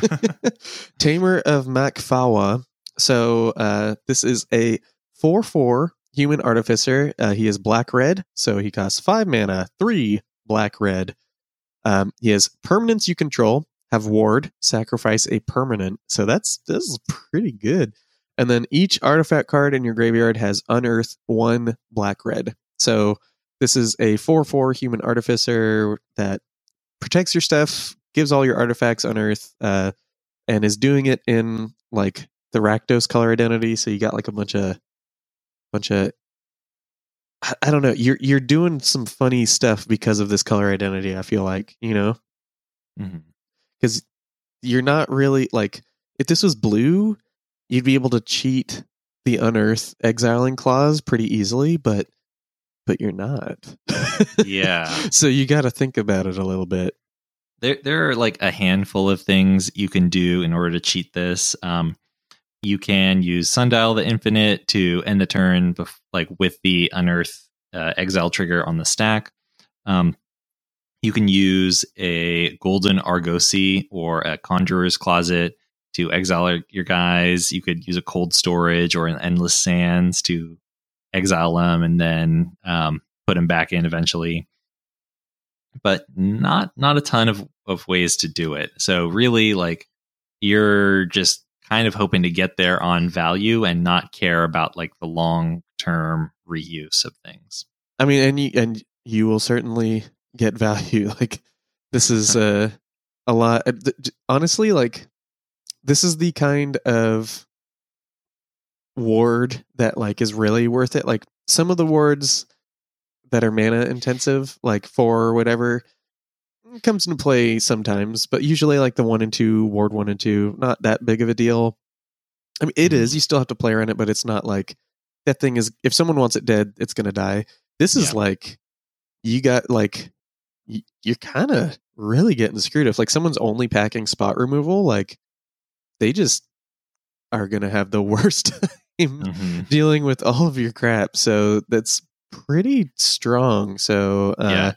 Tamer of Mak Fawa. So uh, this is a four-four human artificer. Uh, he is black red, so he costs five mana, three black red. Um, he has permanents you control. Have ward, sacrifice a permanent. So that's this is pretty good. And then each artifact card in your graveyard has unearth one black red. So this is a 4 4 human artificer that protects your stuff, gives all your artifacts unearth, uh, and is doing it in like the Rakdos color identity. So you got like a bunch of bunch of I- don't know. You're you're doing some funny stuff because of this color identity, I feel like, you know? Because you're not really like if this was blue, you'd be able to cheat the unearth exiling clause pretty easily, but but you're not. Yeah. so you got to think about it a little bit. there there are like a handful of things you can do in order to cheat this. Um, you can use Sundial the Infinite to end the turn, bef- like with the Unearth uh, Exile trigger on the stack. Um, you can use a Golden Argosy or a Conjurer's Closet to exile your guys. You could use a Cold Storage or an Endless Sands to exile them and then um, put them back in eventually but not not a ton of of ways to do it. So really like you're just kind of hoping to get there on value and not care about like the long term reuse of things. I mean, and you and you will certainly get value. Like this is uh, a lot. j- Honestly, like this is the kind of ward that like is really worth it. Like some of the wards that are mana intensive, like four or whatever, comes into play sometimes, but usually like the one and two, ward one and two, not that big of a deal. I mean, it Mhm. You still have to play around it, but it's not like that thing is. If someone wants it dead, it's gonna die. This is Yeah. like you got like you're kind of really getting screwed. If like someone's only packing spot removal, like they just are gonna have the worst time Mhm. dealing with all of your crap. So that's pretty strong. So uh, yeah.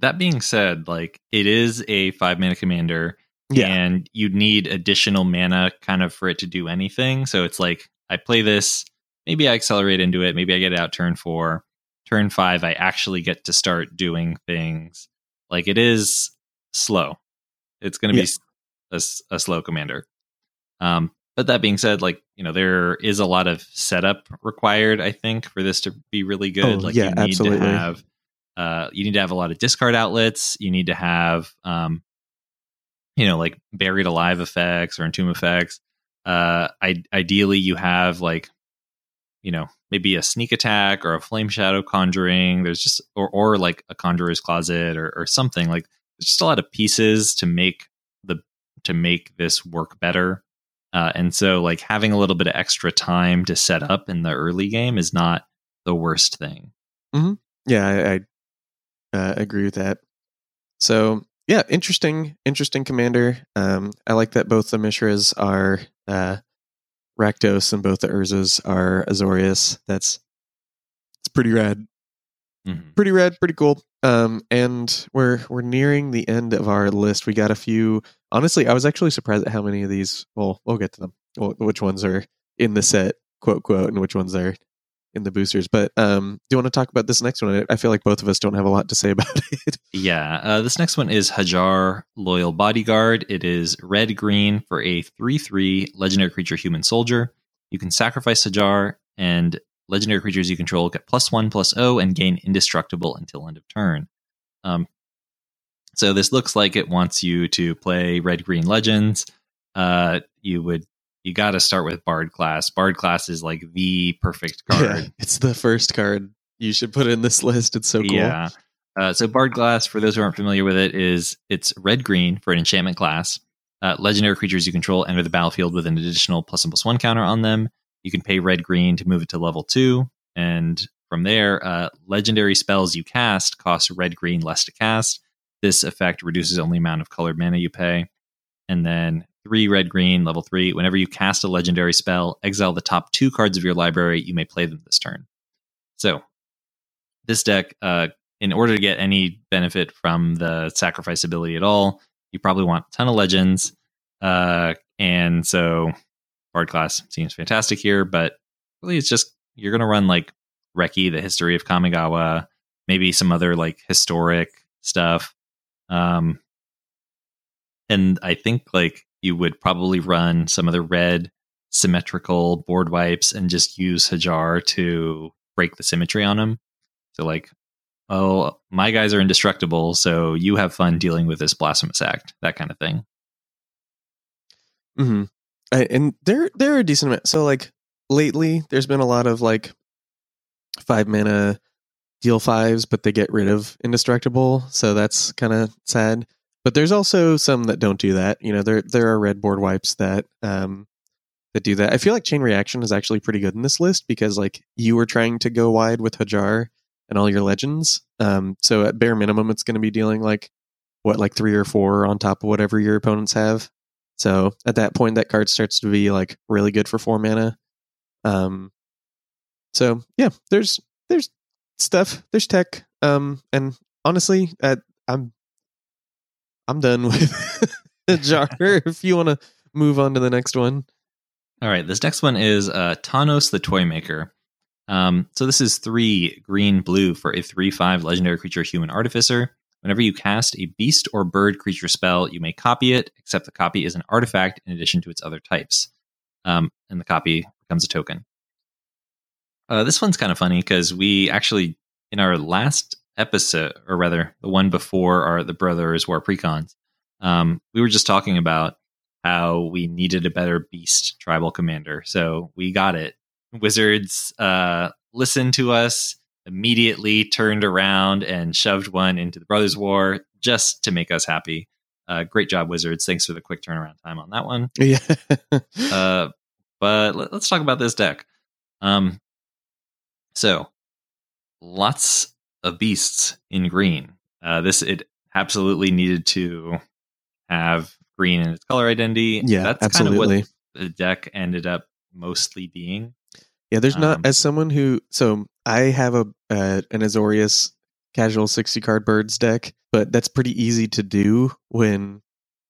That being said, like it is a five mana commander, yeah, and you need additional mana kind of for it to do anything. So it's like I play this, maybe I accelerate into it, maybe I get it out turn four, turn five, I actually get to start doing things. Like it is slow. It's going to Yeah. be a slow commander. Um, but that being said, like you know, there is a lot of setup required. I think for this to be really good, Oh, like yeah, you need absolutely. to have, uh, you need to have a lot of discard outlets. You need to have, um, you know, like buried alive effects or entomb effects. Uh, I, ideally, you have like, you know, maybe a sneak attack or a flame shadow conjuring. There's just or or like a conjurer's closet or or something like. There's just a lot of pieces to make the to make this work better. Uh, and so, like having a little bit of extra time to set up in the early game is not the worst thing. yeah, I, I uh, agree with that. So yeah, interesting, interesting commander. Um, I like that both the Mishras are uh, Rakdos and both the Urzas are Azorius. That's it's pretty rad. Mhm. pretty rad, pretty cool. Um, and we're we're nearing the end of our list. We got a few. Honestly, I was actually surprised at how many of these. Well, we'll get to them. Which ones are in the set, quote quote, and which ones are in the boosters. But um, do you want to talk about this next one? I- I feel like both of us don't have a lot to say about it. Yeah, uh, this next one is Hajar Loyal Bodyguard. It is red green for a 3 3 legendary creature human soldier. You can sacrifice Hajar, and legendary creatures you control get plus 1 plus O and gain indestructible until end of turn. Um, so this looks like it wants you to play red green legends. Uh, you would. You got to start with Bard class. Bard class is like the perfect card. Yeah, it's the first card you should put in this list. It's so cool. Yeah. Uh, so Bard Class, for those who aren't familiar with it, is it's red green for an enchantment class. Uh, legendary creatures you control enter the battlefield with an additional plus one plus one counter on them. You can pay red green to move it to level two, and from there, uh, legendary spells you cast cost red green less to cast. This effect reduces the only amount of colored mana you pay. And then three red green, level three. Whenever you cast a legendary spell, exile the top two cards of your library. You may play them this turn. So this deck, uh, in order to get any benefit from the sacrifice ability at all, you probably want a ton of legends. Uh, and so Bard class seems fantastic here, but really it's just you're gonna run like Reki, the history of Kamigawa, maybe some other like historic stuff. Um and I think like you would probably run some of the red symmetrical board wipes and just use Hajar to break the symmetry on them. So like, oh, my guys are indestructible, so you have fun dealing with this blasphemous act, that kind of thing. hmm I, and they're they're a decent amount. So like lately, there's been a lot of like five mana deal fives, but they get rid of indestructible. So that's kind of sad. But there's also some that don't do that. You know, there there are red board wipes that um that do that. I feel like chain reaction is actually pretty good in this list because like you were trying to go wide with Hajar and all your legends. Um, so at bare minimum, it's going to be dealing like what like three or four on top of whatever your opponents have. So at that point, that card starts to be like really good for four mana. Um, so yeah, there's there's stuff, there's tech, um, and honestly, I'm I'm done with the Jar. if you want to move on to the next one, All right, this next one is uh, Tawnos the Toy Maker. Um, so this is three green blue for a three five legendary creature human artificer. Whenever you cast a beast or bird creature spell, you may copy it, except the copy is an artifact in addition to its other types, um, and the copy becomes a token. Uh, this one's kind of funny because we actually in our last episode, or rather the one before our the brothers war precons, um, we were just talking about how we needed a better beast tribal commander. So we got it. wizards uh, listened to us, immediately turned around and shoved one into the Brothers War just to make us happy. Uh, great job, Wizards. Thanks for the quick turnaround time on that one. Yeah. Uh, but let, us talk about this deck. Um, so lots of beasts in green. Uh, this it absolutely needed to have green in its color identity. Yeah, that's absolutely. kind of what the deck ended up mostly being. Yeah, there's not Um, as someone who so I have a uh, an Azorius casual 60 card birds deck, but that's pretty easy to do when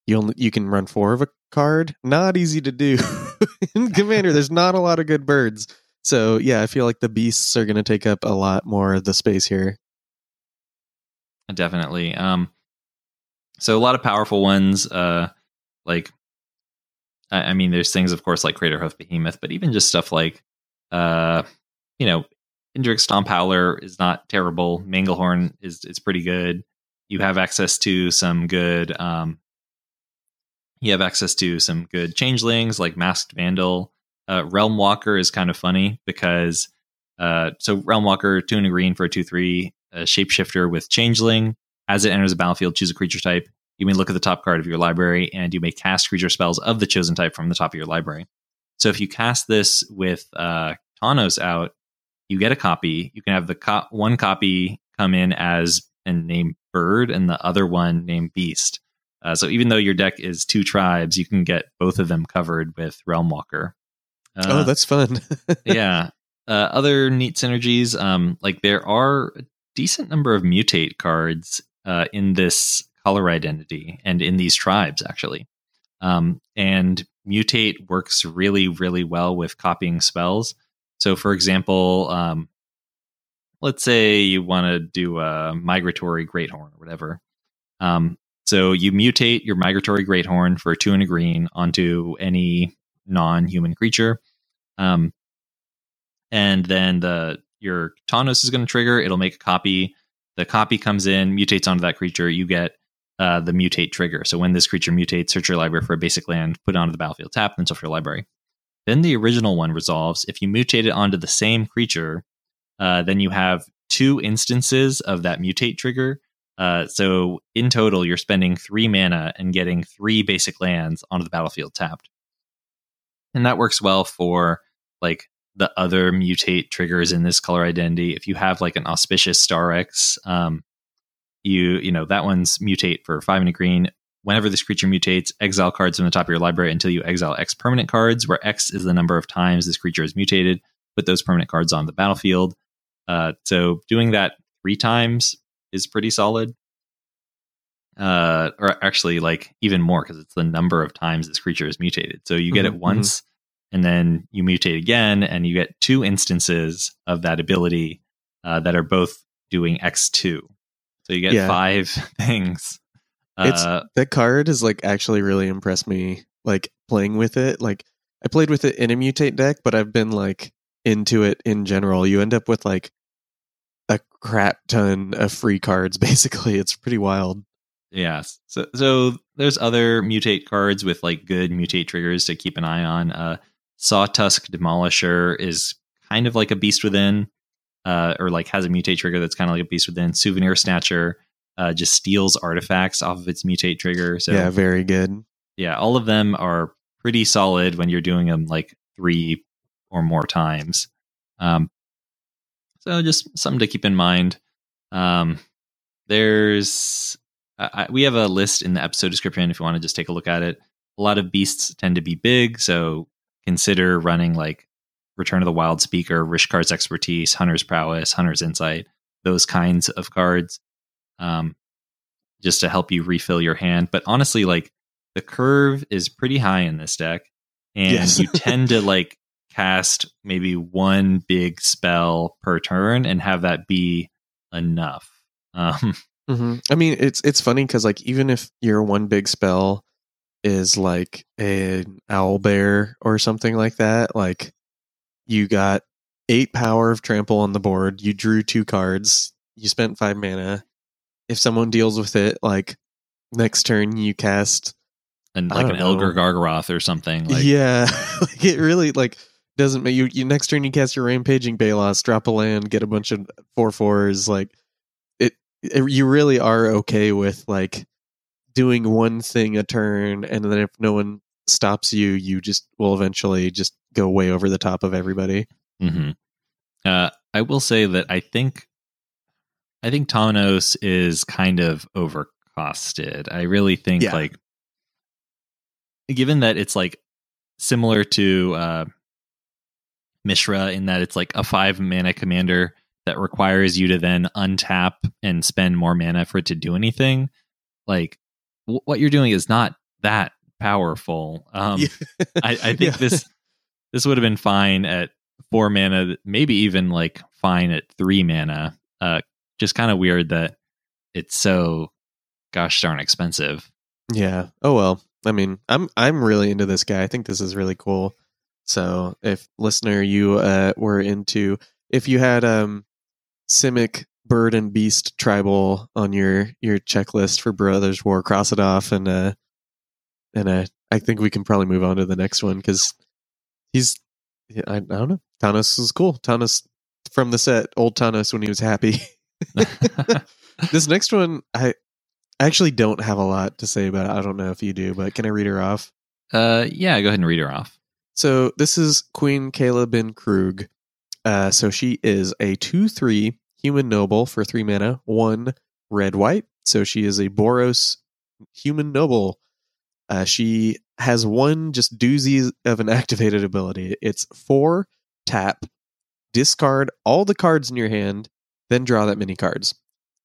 you only you can run four of a card. Not easy to do in Commander. There's not a lot of good birds. So yeah, I feel like the beasts are going to take up a lot more of the space here. Definitely. Um, so a lot of powerful ones. Uh, like, I, I mean, there's things, of course, like Crater Hoof Behemoth, but even just stuff like, uh, you know, Indrik Stomp Howler is not terrible. Manglehorn is is pretty good. You have access to some good. Um, you have access to some good changelings like Masked Vandal. Uh, Realm Walker is kind of funny because uh, so Realm Walker, two and a green for a two three a shapeshifter with changeling. As it enters the battlefield, choose a creature type. You may look at the top card of your library, and you may cast creature spells of the chosen type from the top of your library. So if you cast this with uh, Tawnos out, you get a copy. You can have the co- one copy come in as and name Bird, and the other one named Beast. Uh, so even though your deck is two tribes, you can get both of them covered with Realm Walker. Uh, oh, that's fun. yeah. Uh, other neat synergies, um, like there are a decent number of mutate cards uh, in this color identity and in these tribes, actually. Um, and mutate works really, really well with copying spells. So, for example, um, let's say you want to do a migratory great horn or whatever. Um, so you mutate your migratory great horn for two and a green onto any non-human creature. Um, and then the your Tawnos is going to trigger. It'll make a copy. The copy comes in, mutates onto that creature. You get uh, the mutate trigger. So when this creature mutates, search your library for a basic land, put it onto the battlefield, tap, then search your library. Then the original one resolves. If you mutate it onto the same creature, uh, then you have two instances of that mutate trigger. Uh, so in total, you're spending three mana and getting three basic lands onto the battlefield tapped. And that works well for like the other mutate triggers in this color identity. If you have like an auspicious Starrix, um, you you know that one's mutate for five and a green. Whenever this creature mutates, exile cards from the top of your library until you exile X permanent cards, where X is the number of times this creature is mutated. Put those permanent cards on the battlefield. Uh, so doing that three times is pretty solid. Uh, or actually, like even more because it's the number of times this creature is mutated. So you get Mhm, it once, and then you mutate again, and you get two instances of that ability uh, that are both doing X two. So you get Yeah. five things. It's- Uh, that card has like actually really impressed me like playing with it like i played with it in a mutate deck but i've been like into it in general you end up with like a crap ton of free cards basically it's pretty wild Yes. So so there's other mutate cards with like good mutate triggers to keep an eye on. Uh Sawtusk Demolisher is kind of like a beast within, uh, or like has a mutate trigger that's kind of like a beast within. Souvenir Snatcher uh, just steals artifacts off of its mutate trigger. So yeah very good yeah, all of them are pretty solid when you're doing them like three or more times. Um, so just something to keep in mind. Um, there's I, I- we have a list in the episode description if you want to just take a look at it. A lot of beasts tend to be big, so consider running like Return of the Wild Speaker, Rishkar's Expertise, Hunter's Prowess, Hunter's Insight, those kinds of cards, um, just to help you refill your hand. But honestly, like the curve is pretty high in this deck, and Yes. you tend to like cast maybe one big spell per turn and have that be enough. Um, hmm i mean it's it's funny because like even if your one big spell is like an owl bear or something like that like you got eight power of trample on the board you drew two cards you spent five mana if someone deals with it like next turn you cast and like an know. Elder Gargaroth or something. Like, yeah like it really like doesn't make you, you next turn you cast your rampaging Baloths, drop a land, get a bunch of four fours. Like it, it, you really are okay with like doing one thing a turn, and then if no one stops you, you just will eventually just go way over the top of everybody. hmm Uh, I will say that I think I think Tawnos is kind of overcosted. I really think Yeah. like given that it's like similar to uh Mishra in that it's like a five mana commander that requires you to then untap and spend more mana for it to do anything. Like w- what you're doing is not that powerful. Um, Yeah. I, I think Yeah. this this would have been fine at four mana, maybe even like fine at three mana. Uh, just kind of weird that it's so gosh darn expensive. Yeah. Oh well. I mean, I'm I'm really into this guy. I think this is really cool. So, if listener you uh were into if you had um Simic bird and beast tribal on your your checklist for Brothers War, cross it off and uh and uh I think we can probably move on to the next one cuz he's I, I don't know. Tawnos is cool. Tawnos from the set, old Tawnos when he was happy. this next one I actually don't have a lot to say about it. I don't know if you do, but can I read her off? uh, yeah, go ahead and read her off. So this is Queen Kayla bin Kroog. Uh, so she is a 2 3 human noble for 3 mana, 1 red white. So she is a Boros human noble. Uh, she has one just doozy of an activated ability. It's 4 tap, discard all the cards in your hand, then draw that many cards.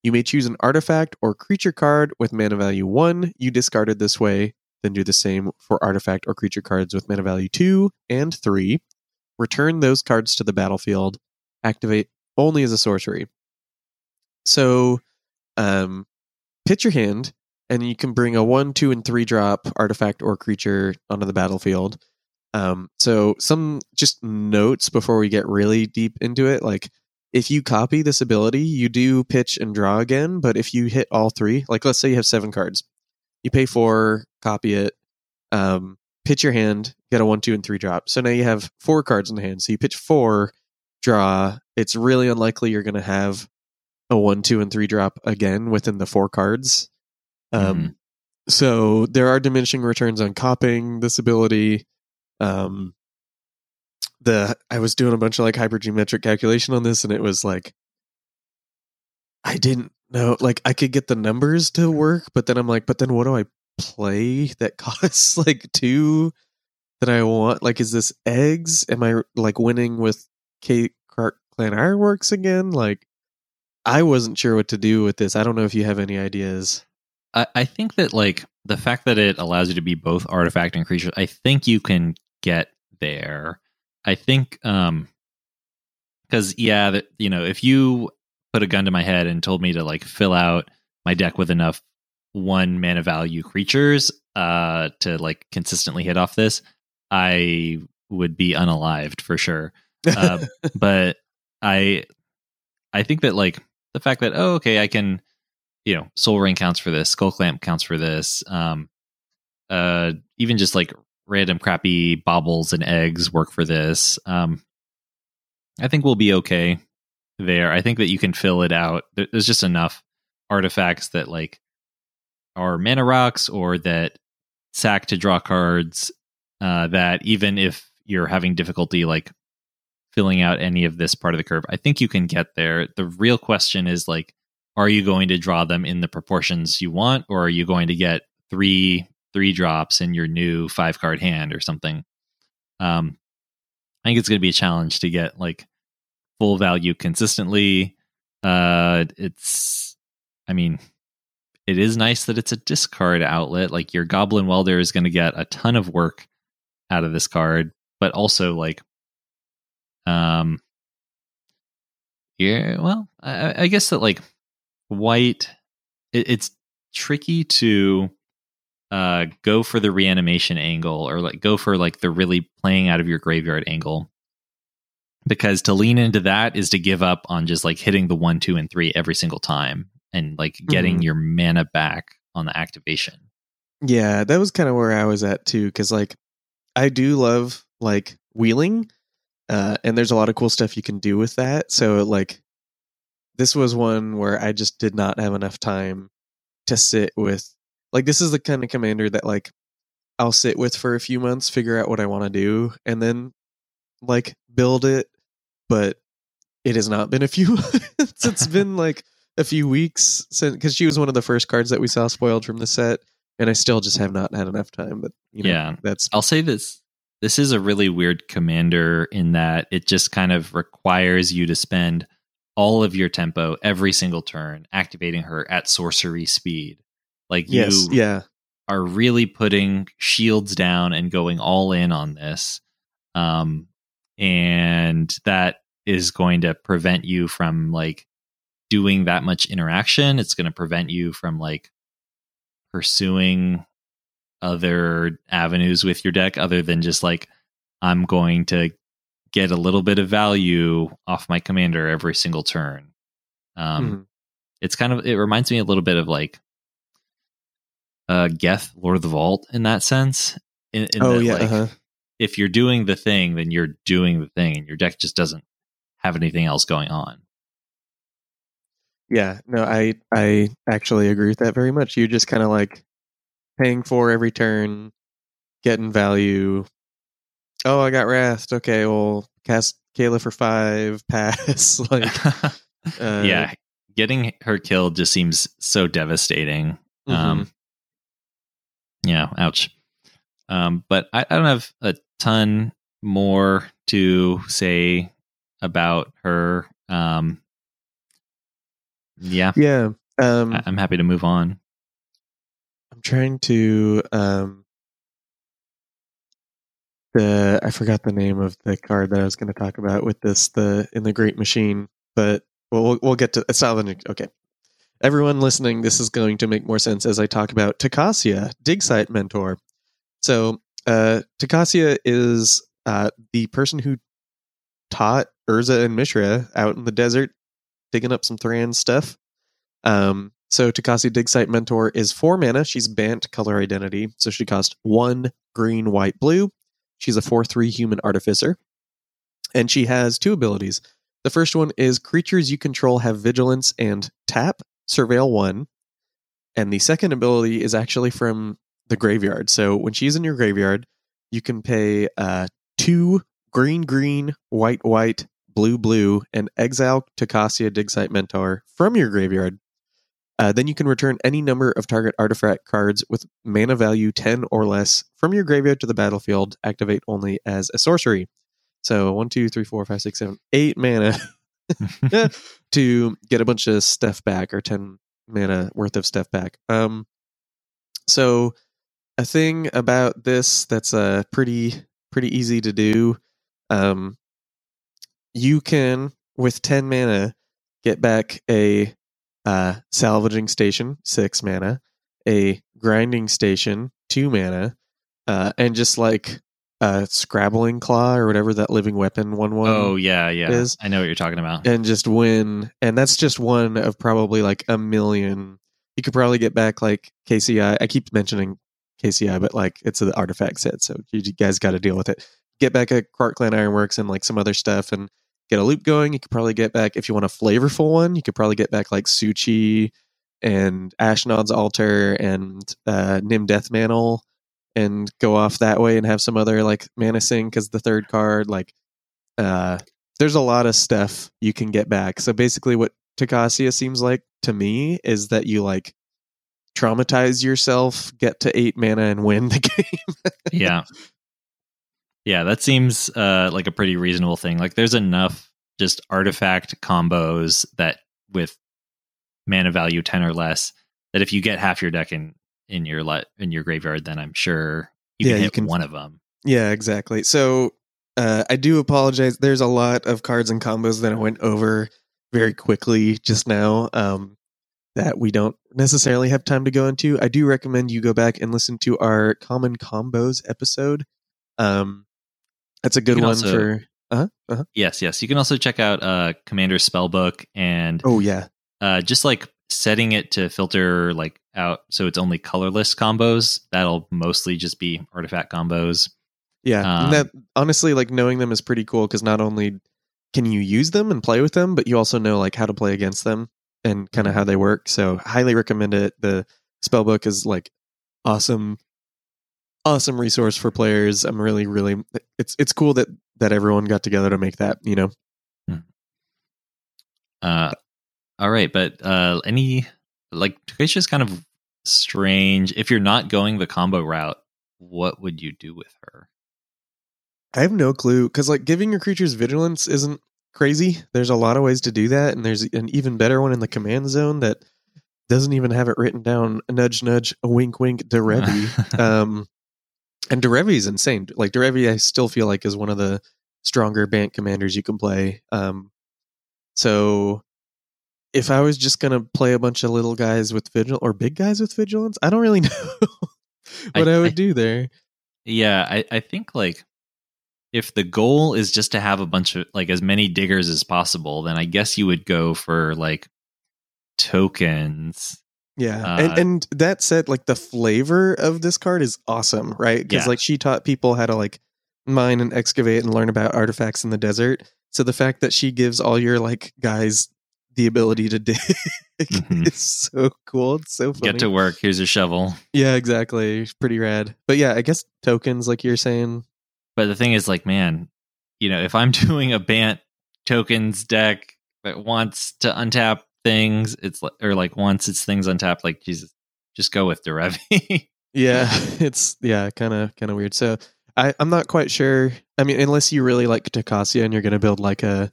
You may choose an artifact or creature card with mana value 1 you discarded this way, then do the same for artifact or creature cards with mana value 2 and 3. Return those cards to the battlefield. Activate only as a sorcery. So, um, pitch your hand, and you can bring a 1, 2, and 3 drop artifact or creature onto the battlefield. Um, so, some just notes before we get really deep into it. Like, if you copy this ability, you do pitch and draw again. But if you hit all three, like let's say you have seven cards, you pay four, copy it, um, pitch your hand, get a one, two, and three drop. So now you have four cards in the hand. So you pitch four, draw. It's really unlikely you're going to have a one, two, and three drop again within the four cards. Um, So there are diminishing returns on copying this ability. Um, the I was doing a bunch of like hypergeometric calculation on this, and it was like I didn't know. Like I could get the numbers to mm-hmm. work, but then I'm like, but then what do I play that costs like two that I want? Like, is this eggs? Am I like winning with Kate Clark Clan Ironworks again? Like, I wasn't sure what to do with this. I don't know if you have any ideas. I, I think that like the fact that it allows you to be both artifact and creature, I think you can get there. I think um because yeah, that you know, if you put a gun to my head and told me to like fill out my deck with enough one mana value creatures uh to like consistently hit off this, I would be unalived for sure. Uh, but I I think that like the fact that oh okay I can you know Sol Ring counts for this, Skull Clamp counts for this, um, uh, even just like random crappy baubles and eggs work for this. Um, I think we'll be okay there. I think that you can fill it out. There's just enough artifacts that like are mana rocks or that sack to draw cards uh, that even if you're having difficulty like filling out any of this part of the curve, I think you can get there. The real question is like, are you going to draw them in the proportions you want, or are you going to get three three drops in your new five card hand or something? Um, I think it's going to be a challenge to get like full value consistently. Uh, it's, I mean, it is nice that it's a discard outlet. Like your Goblin Welder is going to get a ton of work out of this card, but also like, um, yeah, well, I, I guess that like white, it, it's tricky to uh go for the reanimation angle or like go for like the really playing out of your graveyard angle because to lean into that is to give up on just like hitting the one two and three every single time and like getting Mhm. your mana back on the activation Yeah, that was kind of where I was at too, because like I do love like wheeling, uh, and there's a lot of cool stuff you can do with that. So like, this was one where I just did not have enough time to sit with. Like, this is the kind of commander that like I'll sit with for a few months, figure out what I want to do, and then like build it. But it has not been a few. months. it's been like a few weeks since because she was one of the first cards that we saw spoiled from the set, and I still just have not had enough time. But you know, Yeah. that's I'll say this this is a really weird commander in that it just kind of requires you to spend all of your tempo every single turn activating her at sorcery speed. Like yes, you yeah, are really putting shields down and going all in on this. Um and that is going to prevent you from like doing that much interaction. It's going to prevent you from like pursuing other avenues with your deck other than just like I'm going to get a little bit of value off my commander every single turn. Um Mhm. it's kind of it reminds me a little bit of like uh Geth Lord of the Vault in that sense. In, in oh that, yeah, like, uh-huh. if you're doing the thing, then you're doing the thing and your deck just doesn't have anything else going on. yeah. No, I I actually agree with that very much. You're just kind of like paying for every turn, getting value. Oh, I got Wrath. Okay, well, cast Kayla for five. Pass. like, uh, yeah, getting her killed just seems so devastating. mhm. Um, yeah, ouch. Um, but I, I don't have a ton more to say about her. Um, yeah, yeah. Um, I, I'm happy to move on. I'm trying to um the I forgot the name of the card that I was going to talk about with this the in the Great Machine, but we'll we'll, we'll get to it's not okay. Everyone listening, this is going to make more sense as I talk about Tocasia, dig site mentor. So, uh Tocasia is uh the person who taught Urza and Mishra out in the desert digging up some Thran stuff. Um, so Tocasia Dig Site Mentor is four mana. She's Bant color identity, so she costs one green, white, blue. She's a four three human artificer, and she has two abilities. The first one is creatures you control have vigilance and tap surveil one, and the second ability is actually from the graveyard. So when she's in your graveyard, you can pay uh, two green, green, white, white, blue, blue, and exile Tocasia Dig Site Mentor from your graveyard. Uh, then you can return any number of target artifact cards with mana value 10 or less from your graveyard to the battlefield, activate only as a sorcery. So one, two, three, four, five, six, seven, eight mana to get a bunch of stuff back or 10 mana worth of stuff back. Um, so a thing about this that's uh, pretty pretty easy to do. Um, you can with 10 mana get back a uh, salvaging station, six mana, a grinding station, two mana, uh, and just like a scrabbling claw or whatever that living weapon one one. oh yeah, yeah. is- I know what you're talking about. and just win. And that's just one of probably like a million. You could probably get back like KCI. I keep mentioning KCI, but like it's an artifact set, so you guys got to deal with it. Get back a Krark-Clan Ironworks and like some other stuff, and get a loop going. You could probably get back if you want a flavorful one. You could probably get back like Su-Chi and Ashnod's Altar and uh, Nim Death Mantle, and go off that way and have some other like Mana Sing because the third card like. Uh, there's a lot of stuff you can get back. So basically, what Tocasia seems like to me is that you like traumatize yourself, get to eight mana, and win the game. yeah. Yeah, that seems uh, like a pretty reasonable thing. Like there's enough just artifact combos that with mana value 10 or less that if you get half your deck in in your le- in your graveyard then I'm sure you Yeah, can you hit can- one of them. yeah, exactly. So uh, I do apologize. There's a lot of cards and combos that I went over very quickly just now um, that we don't necessarily have time to go into. I do recommend you go back and listen to our common combos episode. Um, that's a good one also- for. Uh-huh, uh-huh. Yes, yes. You can also check out uh Commander Spellbook and Oh yeah, uh just like setting it to filter like out so it's only colorless combos. That'll mostly just be artifact combos. Yeah, Um, that honestly, like knowing them is pretty cool because not only can you use them and play with them, but you also know like how to play against them and kind of how they work. So highly recommend it. The spell book is like awesome, awesome resource for players. I'm really, really it's it's cool that that everyone got together to make that. You know, Uh, all right, but uh, any like is kind of strange. If you're not going the combo route, what would you do with her? I have no clue because like giving your creatures vigilance isn't crazy. There's a lot of ways to do that, and there's an even better one in the command zone that doesn't even have it written down. Nudge, nudge, a wink, wink, Derevi. um, and Derevi is insane. Like Derevi, I still feel like is one of the stronger Bant commanders you can play. Um, so if I was just gonna play a bunch of little guys with vigil or big guys with vigilance, I don't really know what I, I- would I- do there. Yeah, I, I think like if the goal is just to have a bunch of like as many diggers as possible, then I guess you would go for like tokens. Yeah, Uh, and and that said, like the flavor of this card is awesome, right? Because Yeah. like she taught people how to like mine and excavate and learn about artifacts in the desert. So the fact that she gives all your like guys the ability to dig Mhm. is so cool. It's so funny. Get to work. Here's your shovel. yeah, exactly. Pretty rad. But yeah, I guess tokens, like you're saying. But the thing is, like, man, you know, if I'm doing a Bant tokens deck that wants to untap things, it's like, or like once it's things untapped, like Jesus, just go with Derevi. Yeah, it's yeah, kind of kind of weird. So I I'm not quite sure. I mean, unless you really like Tocasia and you're going to build like a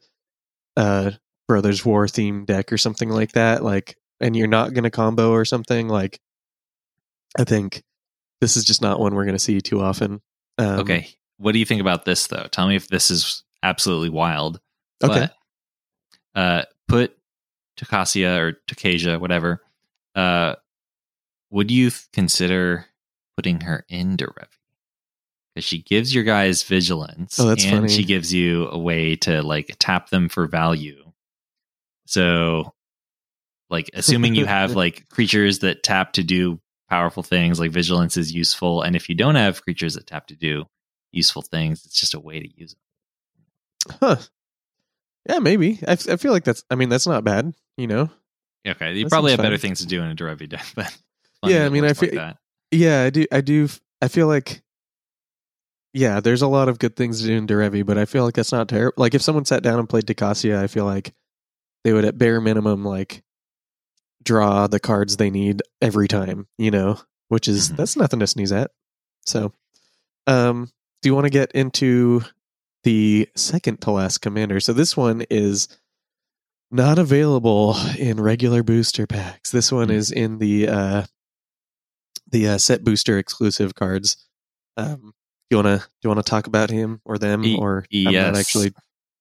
uh Brothers War theme deck or something like that, like, and you're not going to combo or something like. I think this is just not one we're going to see too often. Um, okay, what do you think about this though? Tell me if this is absolutely wild. Okay. But, uh, put Tocasia or Tocasia, whatever. Uh, would you th- consider putting her in Derevi? Because she gives your guys vigilance, Oh, that's and funny. she gives you a way to like tap them for value. So, like, assuming you have like creatures that tap to do powerful things, like vigilance is useful, and if you don't have creatures that tap to do useful things, it's just a way to use them. Huh. Yeah, maybe. I, f- I feel like that's. I mean, that's not bad. You know. Okay, you That probably have better things to do in a Derevi deck, but Yeah, I mean, I feel- that. Yeah, I do. I do. I feel like, yeah, there's a lot of good things to do in Derevi, but I feel like that's not terrible. Like if someone sat down and played Decasia, I feel like they would at bare minimum like draw the cards they need every time. You know, which is Mhm. that's nothing to sneeze at. So, um, do you want to get into the second to last commander? So this one is not available in regular booster packs. This one Mm. is in the uh the uh, set booster exclusive cards. Um, do you want to do you want to talk about him or them E- or I'm not actually?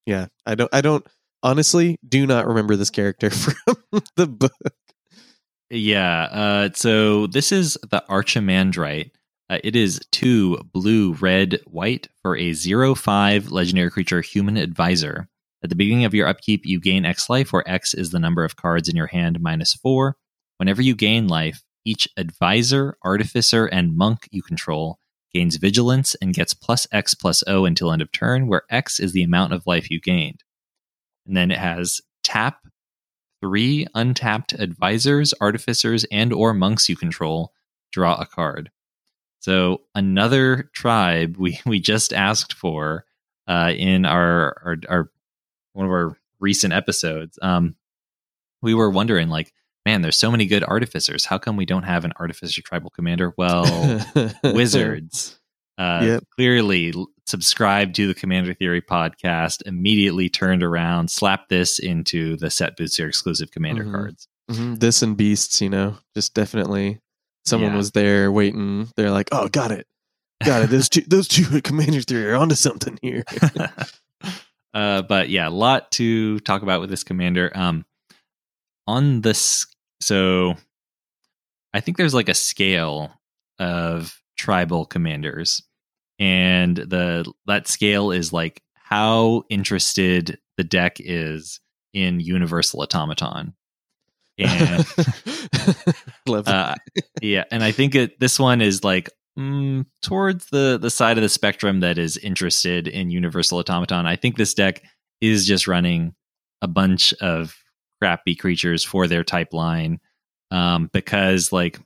Yeah, I don't. I don't honestly do not remember this character from the book. Yeah. Uh, so this is the Archimandrite. Uh, it is two blue, red, white for a zero five legendary creature human advisor. At the beginning of your upkeep, you gain X life, where X is the number of cards in your hand minus four. Whenever you gain life, each advisor, artificer, and monk you control gains vigilance and gets plus X plus O until end of turn, where X is the amount of life you gained. And then it has tap three untapped advisors, artificers, and or monks you control. Draw a card. So another tribe we we just asked for uh, in our, our our one of our recent episodes. Um, we were wondering like, man, there's so many good artificers. How come we don't have an artificer tribal commander? Well, wizards uh, Yep. clearly subscribed to the commander theory podcast immediately turned around slapped this into the set booster exclusive commander Mhm. cards Mhm, This and beasts, you know, just definitely. Someone Yeah. was there waiting. They're like, "Oh, got it, got it." Those two, those two Commander Three are onto something here. uh, but yeah a lot to talk about with this commander um on this so i think there's like a scale of tribal commanders and the that scale is like how interested the deck is in universal automaton and uh, yeah and i think it, this one is like mm, towards the the side of the spectrum that is interested in Universal Automaton. I think this deck is just running a bunch of crappy creatures for their type line um, because like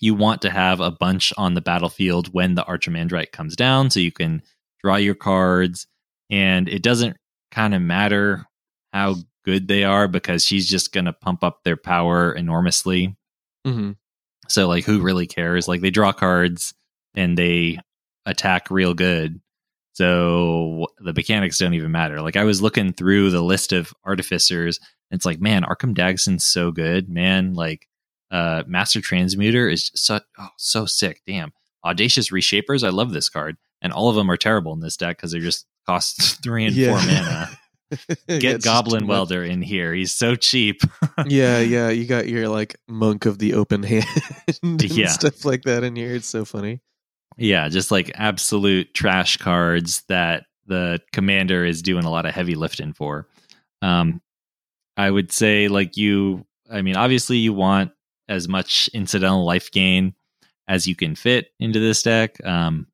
you want to have a bunch on the battlefield when the Archimandrite comes down, so you can draw your cards, and it doesn't kind of matter how good they are because she's just going to pump up their power enormously. Mm-hmm. So like who really cares? Like they draw cards and they attack real good. So the mechanics don't even matter. Like I was looking through the list of artificers and it's like, man, Arcum Dagsson's so good, man. Like uh Master Transmuter is so oh, so sick. Damn. Audacious Reshapers, I love this card. And all of them are terrible in this deck because they're just cost three and Yeah. four mana. Get Goblin. Welder in here. He's so cheap. yeah, yeah. You got your like monk of the open hand and Yeah. stuff like that in here. It's so funny. Yeah, just like absolute trash cards that the commander is doing a lot of heavy lifting for. Um, I would say, like, you, I mean, obviously, you want as much incidental life gain as you can fit into this deck. Um,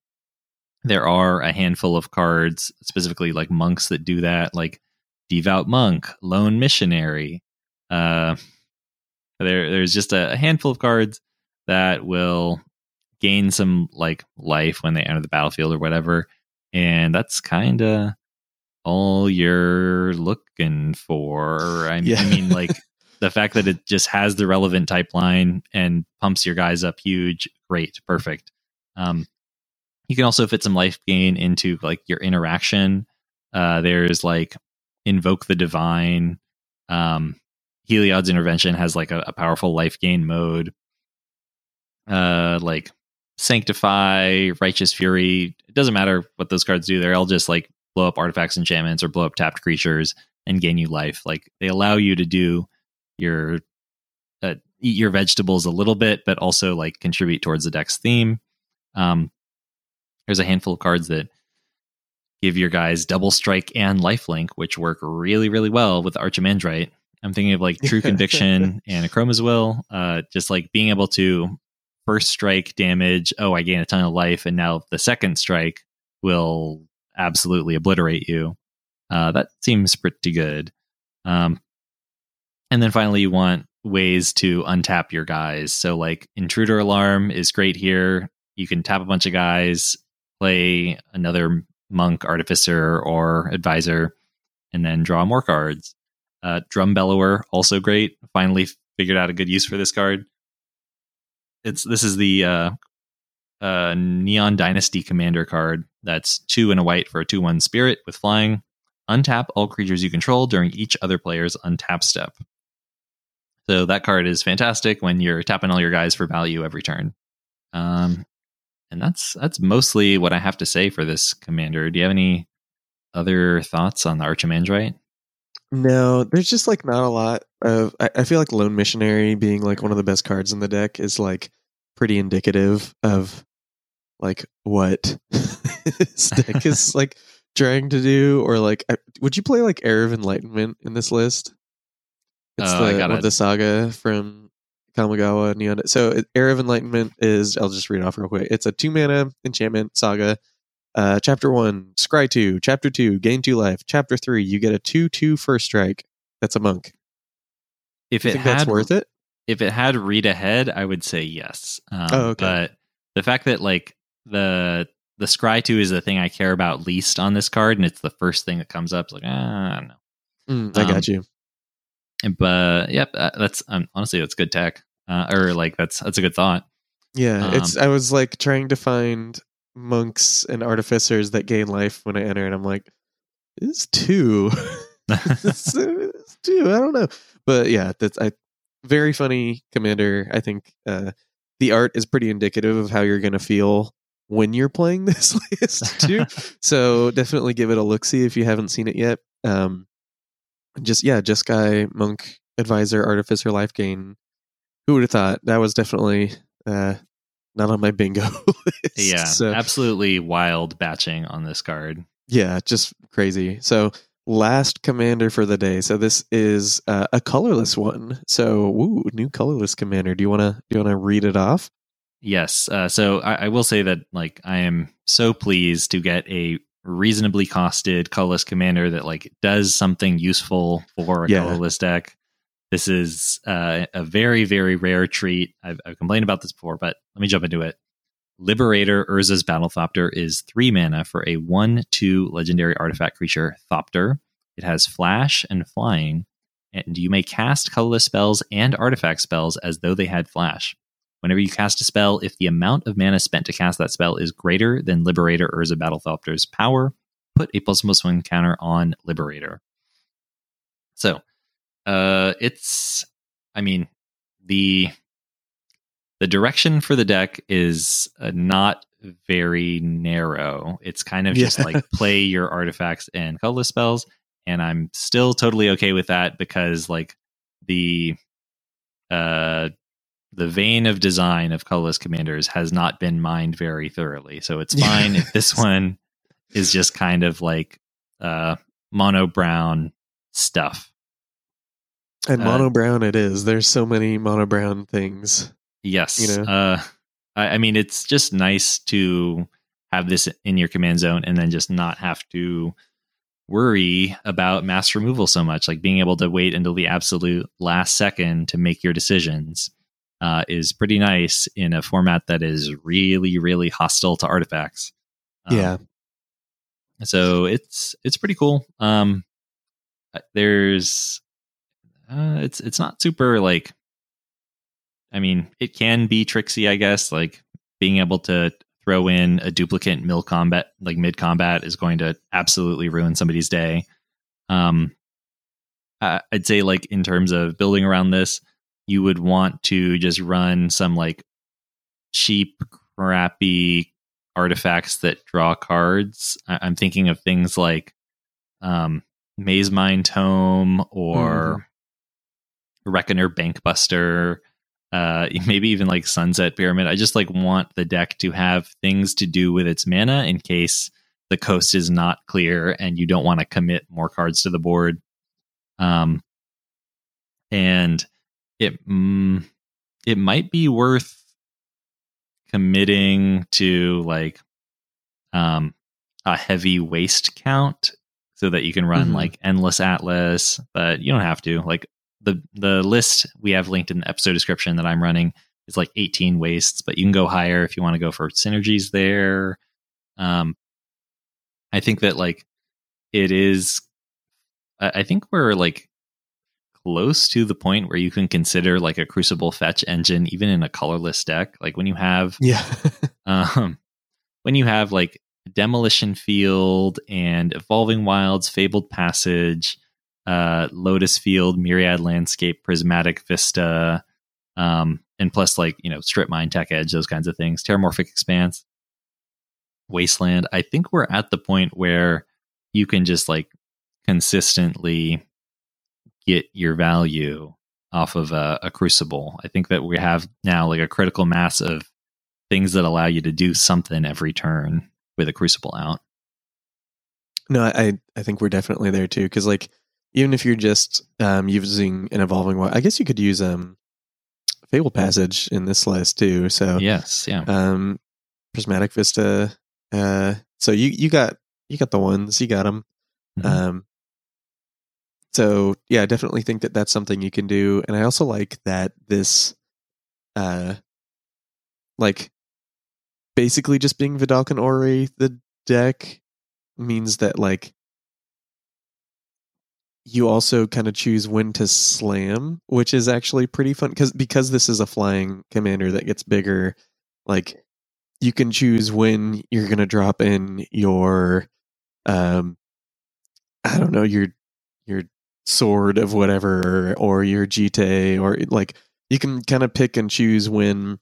there are a handful of cards, specifically like monks, that do that, like Devout Monk, Lone Missionary. Uh, there, there's just a, a handful of cards that will gain some like life when they enter the battlefield or whatever, and that's kind of all you're looking for. I, Yeah. I mean, like the fact that it just has the relevant type line and pumps your guys up huge, great, perfect. Um, you can also fit some life gain into like your interaction. Uh, there's like invoke the divine. Um, Heliod's intervention has like a, a powerful life gain mode. Uh, like sanctify, righteous fury. It doesn't matter what those cards do. They're all just like blow up artifacts, enchantments, or blow up tapped creatures and gain you life. Like they allow you to do your uh, eat your vegetables a little bit, but also like contribute towards the deck's theme. Um, there's a handful of cards that give your guys double strike and lifelink, which work really, really well with Archimandrite. I'm thinking of like True Conviction and Akroma's Will. Uh, just like being able to first strike damage. Oh, I gain a ton of life, and now the second strike will absolutely obliterate you. Uh, that seems pretty good. Um, and then finally, you want ways to untap your guys. So, like Intruder Alarm is great here. You can tap a bunch of guys, play another monk, artificer, or advisor, and then draw more cards. Uh, Drum Bellower also great. Finally figured out a good use for this card. It's this is the uh, uh, Neon Dynasty Commander card. That's two and a white for a two-one spirit with flying. Untap all creatures you control during each other player's untap step. So that card is fantastic when you're tapping all your guys for value every turn. Um, and that's that's mostly what I have to say for this commander. Do you have any other thoughts on the Archimandrite? No, there's just like not a lot of. I, I feel like Lone Missionary being like one of the best cards in the deck is like pretty indicative of like what this deck is like trying to do. Or like, I, would you play like Era of Enlightenment in this list? It's I the, gotta- the saga from Kamigawa Neon. So Era of Enlightenment is. I'll just read it off real quick. It's a two mana enchantment saga. Uh, chapter one, scry two. Chapter two, gain two life. Chapter three, you get a two two first strike. That's a monk. If it had that's worth it? if it had read ahead, I would say yes. Um, Oh, okay. But the fact that like the the scry two is the thing I care about least on this card, and it's the first thing that comes up. It's like ah, I don't know. Mm, I Um, got you. But yep, uh, that's um, honestly that's good tech, uh, or like that's that's a good thought. Yeah, it's. um, I was like trying to find monks and artificers that gain life when I enter, and I'm like, it's two. it's, it's two. I don't know, but yeah, that's I. Very funny commander. I think uh, the art is pretty indicative of how you're going to feel when you're playing this list too. so definitely give it a look see if you haven't seen it yet. Um, just yeah, just guy monk advisor artificer life gain. Who would have thought that was definitely uh, not on my bingo list? yeah, so absolutely wild batching on this card. yeah, just crazy. So last commander for the day. So this is uh, a colorless one. So woo, new colorless commander. Do you wanna do you wanna read it off? Yes. Uh, so I, I will say that like I am so pleased to get a reasonably costed colorless commander that like does something useful for a Yeah. colorless deck. This is uh, a very very rare treat. I've, I've complained about this before, but let me jump into it. Liberator Urza's Battlethopter is three mana for a one two legendary artifact creature Thopter. It has flash and flying, and you may cast colorless spells and artifact spells as though they had flash. Whenever you cast a spell, if the amount of mana spent to cast that spell is greater than Liberator or Urza Battlethopter's power, put a plus plus one counter on Liberator. So, uh, it's, I mean, the the direction for the deck is uh, not very narrow. It's kind of just like play your artifacts and colorless spells, and I'm still totally okay with that because like the uh the vein of design of colorless commanders has not been mined very thoroughly. So it's fine if this one is just kind of like uh mono brown stuff. And Uh, mono brown it is. There's so many mono brown things. Yes. You know? Uh, I, I mean, it's just nice to have this in your command zone and then just not have to worry about mass removal so much. Like being able to wait until the absolute last second to make your decisions uh, is pretty nice in a format that is really, really hostile to artifacts. Um, yeah. so it's it's pretty cool. Um, uh, there's uh, it's it's not super like. I mean, it can be tricksy, I guess. Like being able to throw in a Duplicant mill combat, like mid combat, is going to absolutely ruin somebody's day. Um, I'd say like in terms of building around this, you would want to just run some like cheap, crappy artifacts that draw cards. I- I'm thinking of things like um, Mazemind Tome or Reckoner Bankbuster, uh, maybe even like Sunset Pyramid. I just like want the deck to have things to do with its mana in case the coast is not clear and you don't want to commit more cards to the board. Um, and it mm, it might be worth committing to like um a heavy waste count so that you can run Mhm. like endless atlas but you don't have to like the the list we have linked in the episode description that i'm running is like 18 wastes but you can go higher if you want to go for synergies there um i think that like it is I think we're like close to the point where you can consider like a crucible fetch engine even in a colorless deck like when you have Yeah. um, when you have like demolition field and evolving wilds fabled passage uh lotus field myriad landscape prismatic vista um and plus like you know strip mine tech edge those kinds of things terramorphic expanse wasteland i think we're at the point where you can just like consistently get your value off of a, a crucible i think that we have now like a critical mass of things that allow you to do something every turn with a crucible out. No, I I think we're definitely there too. Because like, even if you're just um, using an evolving, I guess you could use um, Fable Passage in this list too. So Yes, yeah. um, Prismatic Vista. Uh, so you you got you got the ones you got them. Mhm. Um, so yeah, I definitely think that that's something you can do, and I also like that this, uh, like, basically just being Vedalken Orrery the deck means that like you also kind of choose when to slam, which is actually pretty fun because because this is a flying commander that gets bigger, like you can choose when you're gonna drop in your um I don't know, your your sword of whatever or your Jitte or like you can kind of pick and choose when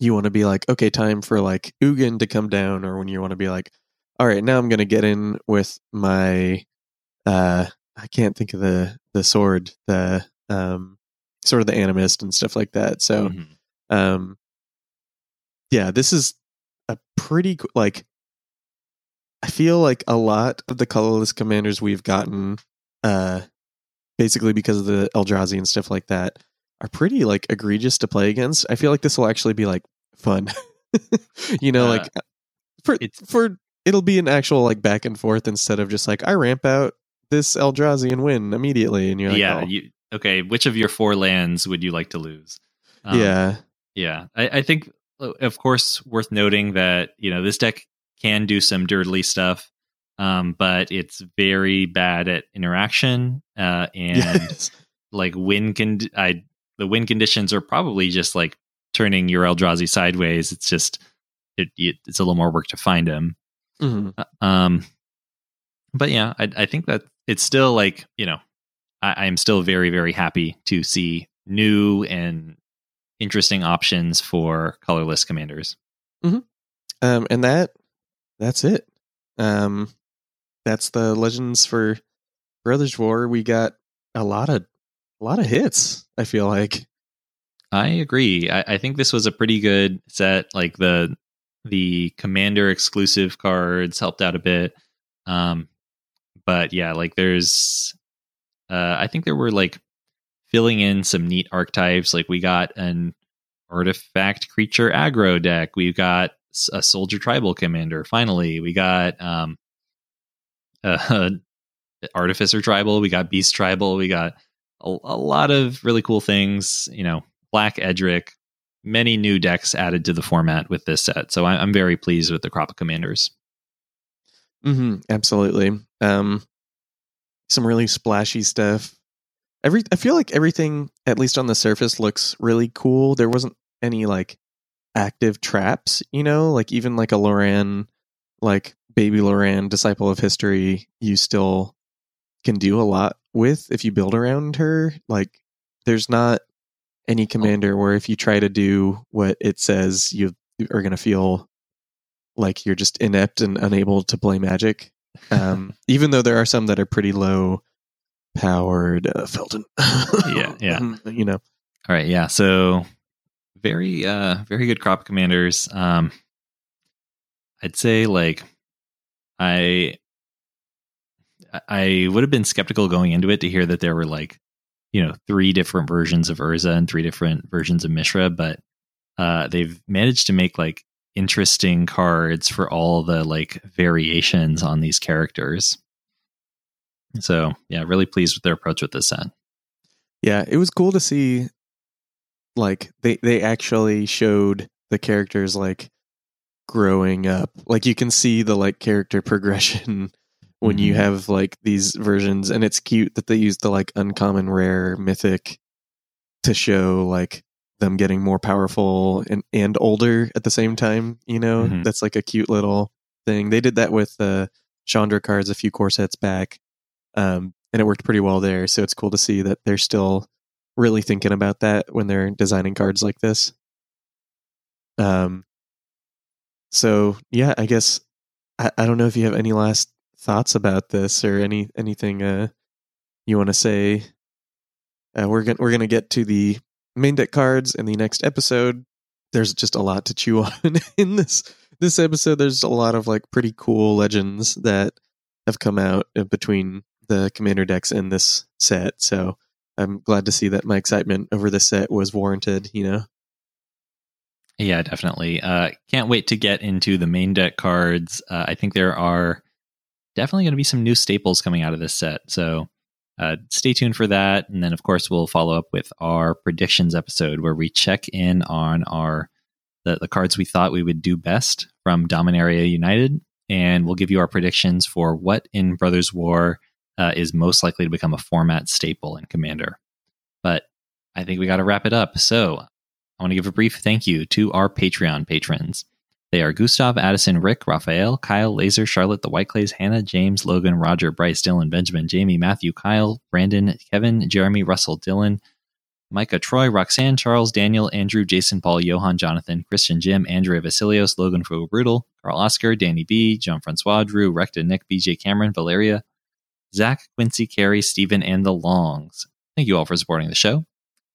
you want to be like, okay, time for like Ugin to come down, or when you want to be like, all right, now I'm gonna get in with my uh I can't think of the the sword, the um sword of the animist and stuff like that. So Mhm. um yeah this is a pretty like i feel like a lot of the colorless commanders we've gotten uh basically because of the eldrazi and stuff like that are pretty like egregious to play against i feel like this will actually be like fun. you know, Uh, like for for it'll be an actual like back and forth instead of just like I ramp out this Eldrazi and win immediately, and you're like, yeah. oh, You okay? Which of your four lands would you like to lose? Um, yeah, Yeah, I, I think, of course, worth noting that you know this deck can do some dirtly stuff, um, but it's very bad at interaction uh, and yes. like win can I the win conditions are probably just like turning your Eldrazi sideways. It's just it, it it's a little more work to find him. Mhm. Um, but yeah, I, I think that it's still like you know, I, I'm still very very happy to see new and interesting options for colorless commanders. Um, and that that's it. Um, that's the legends for Brothers War. We got a lot of a lot of hits. I feel like. I agree. I, I think this was a pretty good set. Like the the commander exclusive cards helped out a bit. Um, but yeah, like there's, uh, I think there were like filling in some neat archetypes. Like we got an artifact creature aggro deck. We got a soldier tribal commander. Finally, we got um, uh, artificer tribal. We got beast tribal. We got a, a lot of really cool things. You know, Black EDHREC, many new decks added to the format with this set. So I, I'm very pleased with the crop of commanders. hmm absolutely. Um, some really splashy stuff. Every I feel like everything, at least on the surface, looks really cool. There wasn't any like active traps, you know, like even like a Loran, like baby Loran, disciple of history, you still can do a lot with if you build around her. Like there's not any commander where if you try to do what it says, you are going to feel like you're just inept and unable to play magic. Um, even though there are some that are pretty low powered, uh, Feldon. Yeah, yeah. You know, All right, yeah. So very uh very good crop commanders. Um I'd say like I I would have been skeptical going into it to hear that there were like, you know, three different versions of Urza and three different versions of Mishra, but uh they've managed to make like interesting cards for all the like variations on these characters. So yeah, really pleased with their approach with this set. yeah, it was cool to see. Like they they actually showed the characters like growing up. Like you can see the like character progression when you Mhm. have like these versions, and it's cute that they use the like uncommon, rare, mythic to show like them getting more powerful and and older at the same time. You know, Mhm. that's like a cute little thing. They did that with the Chandra cards a few core sets back, um, and it worked pretty well there. So it's cool to see that they're still really thinking about that when they're designing cards like this. Um. So yeah, I guess I, I don't know if you have any last thoughts about this or any anything uh you want to say. Uh, we're gonna we're gonna get to the main deck cards in the next episode. There's just a lot to chew on in this this episode. There's a lot of like pretty cool legends that have come out uh, between the commander decks in this set. So I'm glad to see that my excitement over this set was warranted. You know. Yeah, definitely. Uh, can't wait to get into the main deck cards. Uh, I think there are definitely going to be some new staples coming out of this set. So uh, stay tuned for that. And then, of course, we'll follow up with our predictions episode where we check in on our the, the cards we thought we would do best from Dominaria United. And we'll give you our predictions for what in Brothers War uh, is most likely to become a format staple in Commander. But I think we got to wrap it up. So I want to give a brief thank you to our Patreon patrons. They are Gustav, Addison, Rick, Raphael, Kyle, Laser, Charlotte, the Whiteclays, Hannah, James, Logan, Roger, Bryce, Dylan, Benjamin, Jamie, Matthew, Kyle, Brandon, Kevin, Jeremy, Russell, Dylan, Micah, Troy, Roxanne, Charles, Daniel, Andrew, Jason, Paul, Johan, Jonathan, Christian, Jim, Andrea Vasilios, Logan Fuego Brutal, Carl Oscar, Danny B, Jean Francois, Drew, Recta, Nick, BJ Cameron, Valeria, Zach, Quincy, Carey, Stephen, and the Longs. Thank you all for supporting the show.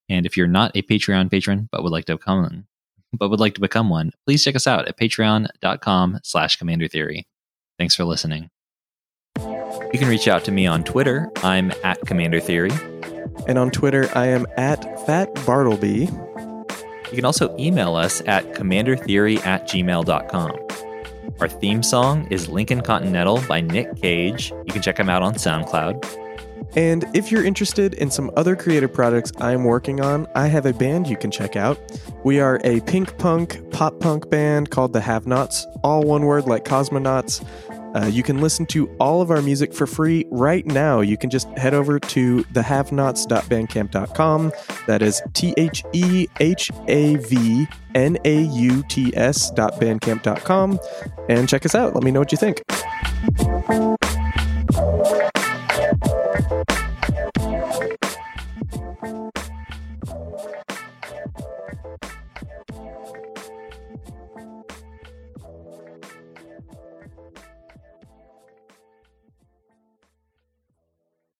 And if you're not a Patreon patron but would like to become one, but would like to become one, please check us out at patreon.com slash commander theory. Thanks for listening. You can reach out to me on Twitter. I'm at Commander Theory. And on Twitter, I am at Fat Bartleby. You can also email us at commandertheory at gmail.com. Our theme song is Lincoln Continental by Nick Cage. You can check him out on SoundCloud. And if you're interested in some other creative projects I'm working on, I have a band you can check out. We are a pink punk, pop punk band called the Have Nots, all one word like cosmonauts. Uh, you can listen to all of our music for free right now. You can just head over to thehavenots.bandcamp.com. That is T H E H A V N A U T S.bandcamp.com and check us out. Let me know what you think.